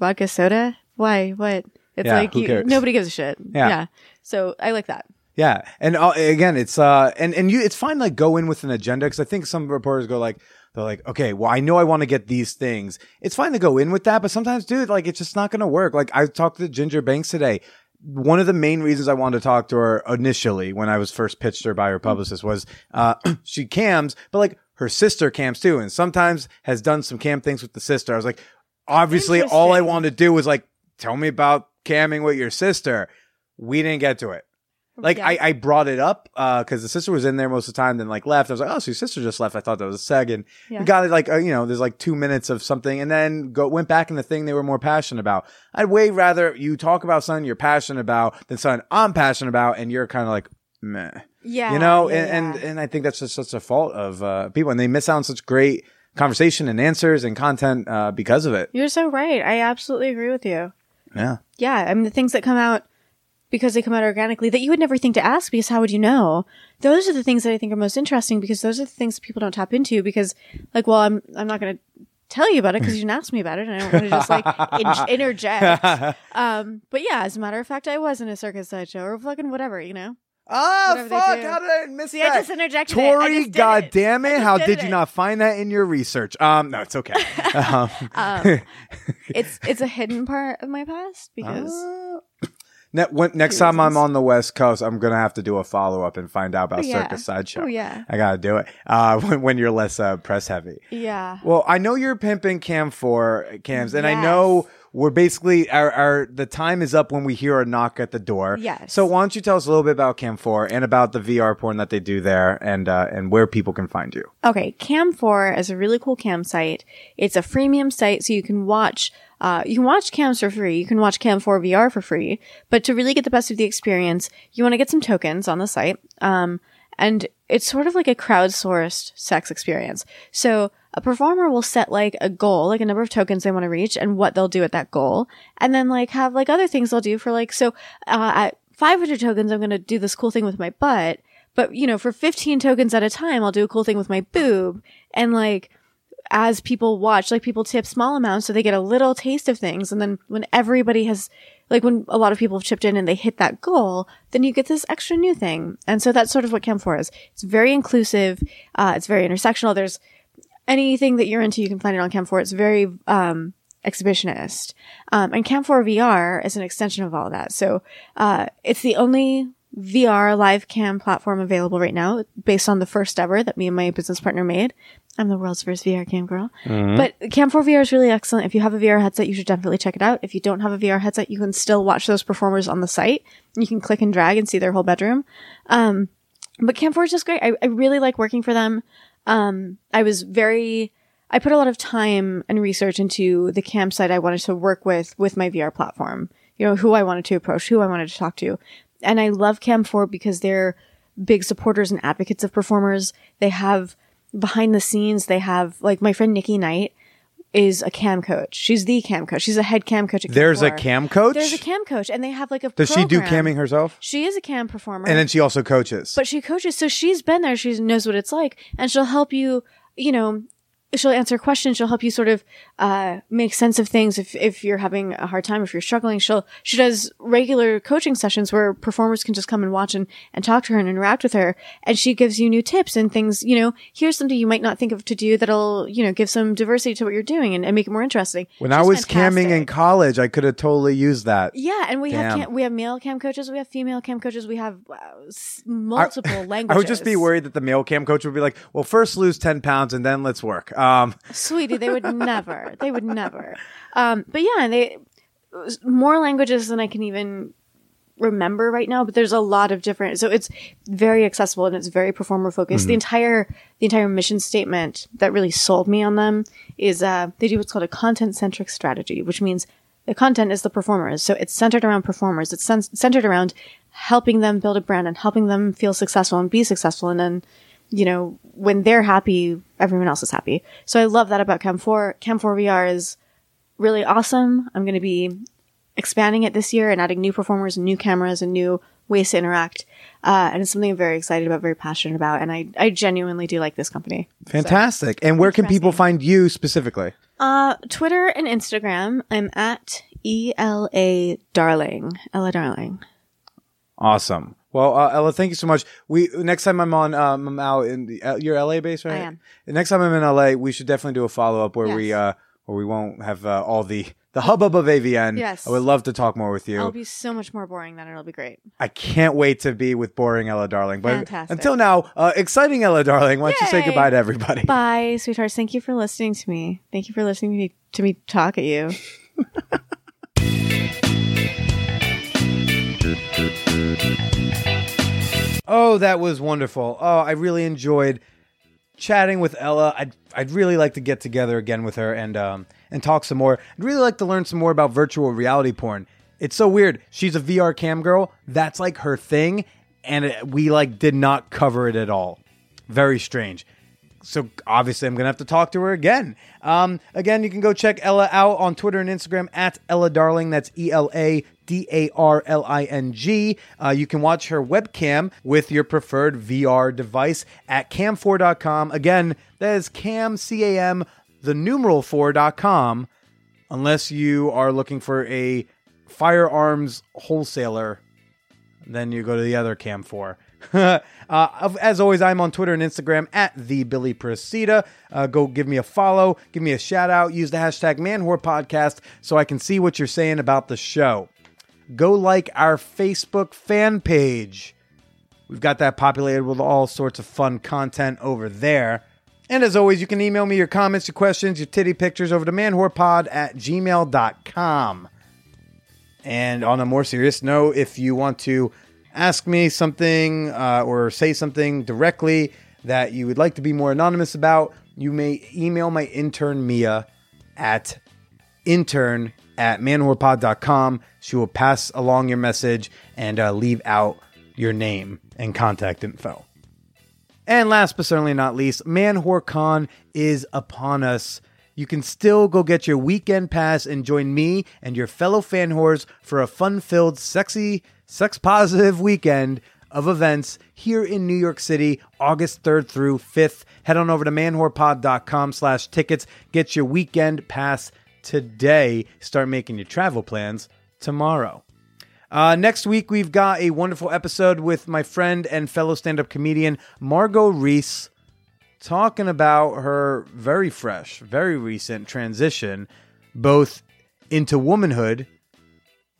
S3: vodka soda, why, what? It's
S1: Yeah,
S3: like, you, nobody gives a shit.
S1: Yeah.
S3: So I like that.
S1: Yeah, and uh, again, it's uh, and and you, it's fine like go in with an agenda because I think some reporters go like, they're like, okay, well, I know I want to get these things. It's fine to go in with that, but sometimes, dude, like it's just not gonna work. Like I talked to Ginger Banks today. One of the main reasons I wanted to talk to her initially when I was first pitched her by her publicist was uh, she cams, but like her sister cams too, and sometimes has done some cam things with the sister. I was like, obviously, all I wanted to do was like, tell me about camming with your sister. We didn't get to it. Like
S3: Yeah.
S1: I, I brought it up because the sister was in there most of the time, then like left. I was like, oh, so your sister just left. I thought that was a second.
S3: Yeah.
S1: we got it like uh, you know, there's like two minutes of something, and then go went back in the thing they were more passionate about. I'd way rather you talk about something you're passionate about than something I'm passionate about, and you're kind of like meh,
S3: Yeah.
S1: you know.
S3: yeah,
S1: and, and and I think that's just such a fault of uh, people, and they miss out on such great conversation and answers and content uh, because of it.
S3: You're so right. I absolutely agree with you.
S1: Yeah.
S3: Yeah, I mean the things that come out because they come out organically that you would never think to ask because how would you know? Those are the things that I think are most interesting because those are the things that people don't tap into because like well I'm I'm not going to tell you about it because you didn't ask me about it and I don't want to just like in- interject. Um but yeah, as a matter of fact I was in a circus sideshow or fucking whatever, you know.
S1: Oh
S3: Whatever
S1: fuck! How did I miss
S3: See, I just interjected it.
S1: Tori,
S3: just
S1: God
S3: it.
S1: damn it! How
S3: did
S1: did
S3: it.
S1: you not find that in your research? Um, no, it's okay. um,
S3: Um, it's it's a hidden part of my past because
S1: ne- when, next time I'm on the West Coast, I'm gonna have to do a follow up and find out about
S3: Oh, yeah.
S1: Circus Sideshow.
S3: Oh, yeah.
S1: I gotta do it. Uh, when, when you're less uh, press heavy.
S3: yeah.
S1: Well, I know you're pimping Cam4 cams, and I know we're basically our, our the time is up when we hear a knock at the door.
S3: Yes.
S1: So why don't you tell us a little bit about Cam4 and about the VR porn that they do there, and uh, and where people can find you.
S3: Okay, Cam4 is a really cool cam site. It's a freemium site, so you can watch uh, you can watch cams for free. You can watch Cam4 VR for free. But to really get the best of the experience, you want to get some tokens on the site. Um, and it's sort of like a crowdsourced sex experience. So a performer will set like a goal, like a number of tokens they want to reach and what they'll do at that goal. And then like have like other things they'll do for like, so, uh, at 500 tokens, I'm going to do this cool thing with my butt. But, you know, for 15 tokens at a time, I'll do a cool thing with my boob. And like, as people watch, like people tip small amounts so they get a little taste of things. And then when everybody has, like when a lot of people have chipped in and they hit that goal, then you get this extra new thing. And so that's sort of what Cam4 is. It's very inclusive. Uh, it's very intersectional. There's anything that you're into, you can find it on Cam4. It's very, um, exhibitionist. Um, and Cam4 VR is an extension of all that. So, uh, it's the only VR live cam platform available right now based on the first ever that me and my business partner made. I'm the world's first VR cam girl. But Cam4 VR is really excellent. If you have a VR headset, you should definitely check it out. If you don't have a VR headset, you can still watch those performers on the site. You can click and drag and see their whole bedroom. Um, but Cam4 is just great. I, I really like working for them. Um, I was very, I put a lot of time and research into the campsite I wanted to work with, with my VR platform. You know, who I wanted to approach, who I wanted to talk to. And I love Cam4 because they're big supporters and advocates of performers. They have behind the scenes, they have, like, my friend Nikki Knight is a cam coach. She's the cam coach. She's a head cam coach at
S1: There's a
S3: Cam4.
S1: coach.
S3: There's a cam coach, and they have like a.
S1: Does she do camming herself?
S3: She is a cam performer,
S1: And then she also coaches.
S3: but she coaches, so she's been there. She knows what it's like, and she'll help you. You know, she'll answer questions. She'll help you sort of uh, make sense of things if if you're having a hard time, if you're struggling. She'll she does regular coaching sessions where performers can just come and watch and and talk to her and interact with her, and she gives you new tips and things. You know, here's something you might not think of to do that'll you know give some diversity to what you're doing and, and make it more interesting.
S1: when I
S3: She's
S1: was camming in college, I could have totally used that.
S3: Yeah, and we have cam- we have male cam coaches, we have female cam coaches, we have uh, s- multiple languages.
S1: I would just be worried that the male cam coach would be like, "Well, first lose ten pounds and then let's work." Um,
S3: sweetie. They would never. They would never. Um, but yeah, they more languages than I can even remember right now. But there's a lot of different. So it's very accessible and it's very performer focused. The entire the entire mission statement that really sold me on them is uh, they do what's called a content centric strategy, which means the content is the performers. So it's centered around performers. It's cen- centered around helping them build a brand and helping them feel successful and be successful. And then, you know, when they're happy, everyone else is happy. So I love that about Cam4. Cam4 VR is really awesome. I'm going to be expanding it this year and adding new performers and new cameras and new ways to interact. Uh, and it's something I'm very excited about, very passionate about. And I, I genuinely do like this company.
S1: fantastic. and where can people find you specifically?
S3: Uh, Twitter and Instagram, I'm at ELA Darling. Ela Darling.
S1: Awesome. Well, uh, Ela, thank you so much. We next time I'm on, um, I'm out in the, uh, you're LA based, right?
S3: I am.
S1: Next time I'm in LA, we should definitely do a follow up where we, uh, where we won't have uh, all the the hubbub of AVN.
S3: Yes.
S1: I would love to talk more with you.
S3: I'll be so much more boring then. It'll be great.
S1: I can't wait to be with boring Ela Darling. But
S3: Fantastic.
S1: until now, uh, exciting Ela Darling. Why don't you say goodbye to everybody?
S3: Bye, sweethearts. Thank you for listening to me. Thank you for listening to me, to me talk at you.
S1: Oh, that was wonderful. Oh, I really enjoyed chatting with Ela. I'd I'd really like to get together again with her and um and talk some more. I'd really like to learn some more about virtual reality porn. It's so weird. She's a VR cam girl. That's like her thing, and it, we like did not cover it at all. Very strange. so obviously I'm gonna have to talk to her again. Um, again, you can go check Ela out on Twitter and Instagram at Ela Darling. That's E L A D A R L I N G. Uh, you can watch her webcam with your preferred VR device at cam4.com. Again, that is cam c a m the numeral 4.com. Unless you are looking for a firearms wholesaler then you go to the other cam 4 uh, as always i'm on twitter and instagram at the billy Procida. uh, go give me a follow give me a shout out use the hashtag manwhore podcast so i can see what you're saying about the show go like our facebook fan page. We've got that populated with all sorts of fun content over there. And as always you can email me your comments your questions your titty pictures over to manwhorepod at gmail.com and on a more serious note, if you want to ask me something uh, or say something directly that you would like to be more anonymous about, you may email my intern Mia at intern at manwhorepod.com. She will pass along your message and uh, leave out your name and contact info. And last but certainly not least, Man Whore Con is upon us. You can still go get your weekend pass and join me and your fellow fan whores for a fun filled, sexy, sex positive weekend of events here in New York City, August 3rd through 5th. Head on over to manwhorepod.com slash tickets. Get your weekend pass today. Start making your travel plans tomorrow. Uh, next week, we've got a wonderful episode with my friend and fellow stand up comedian, Margot Reese, talking about her very fresh, very recent transition, both into womanhood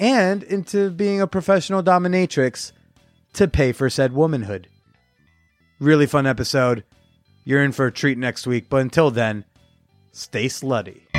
S1: and into being a professional dominatrix to pay for said womanhood. Really fun episode. You're in for a treat next week, but until then, stay slutty.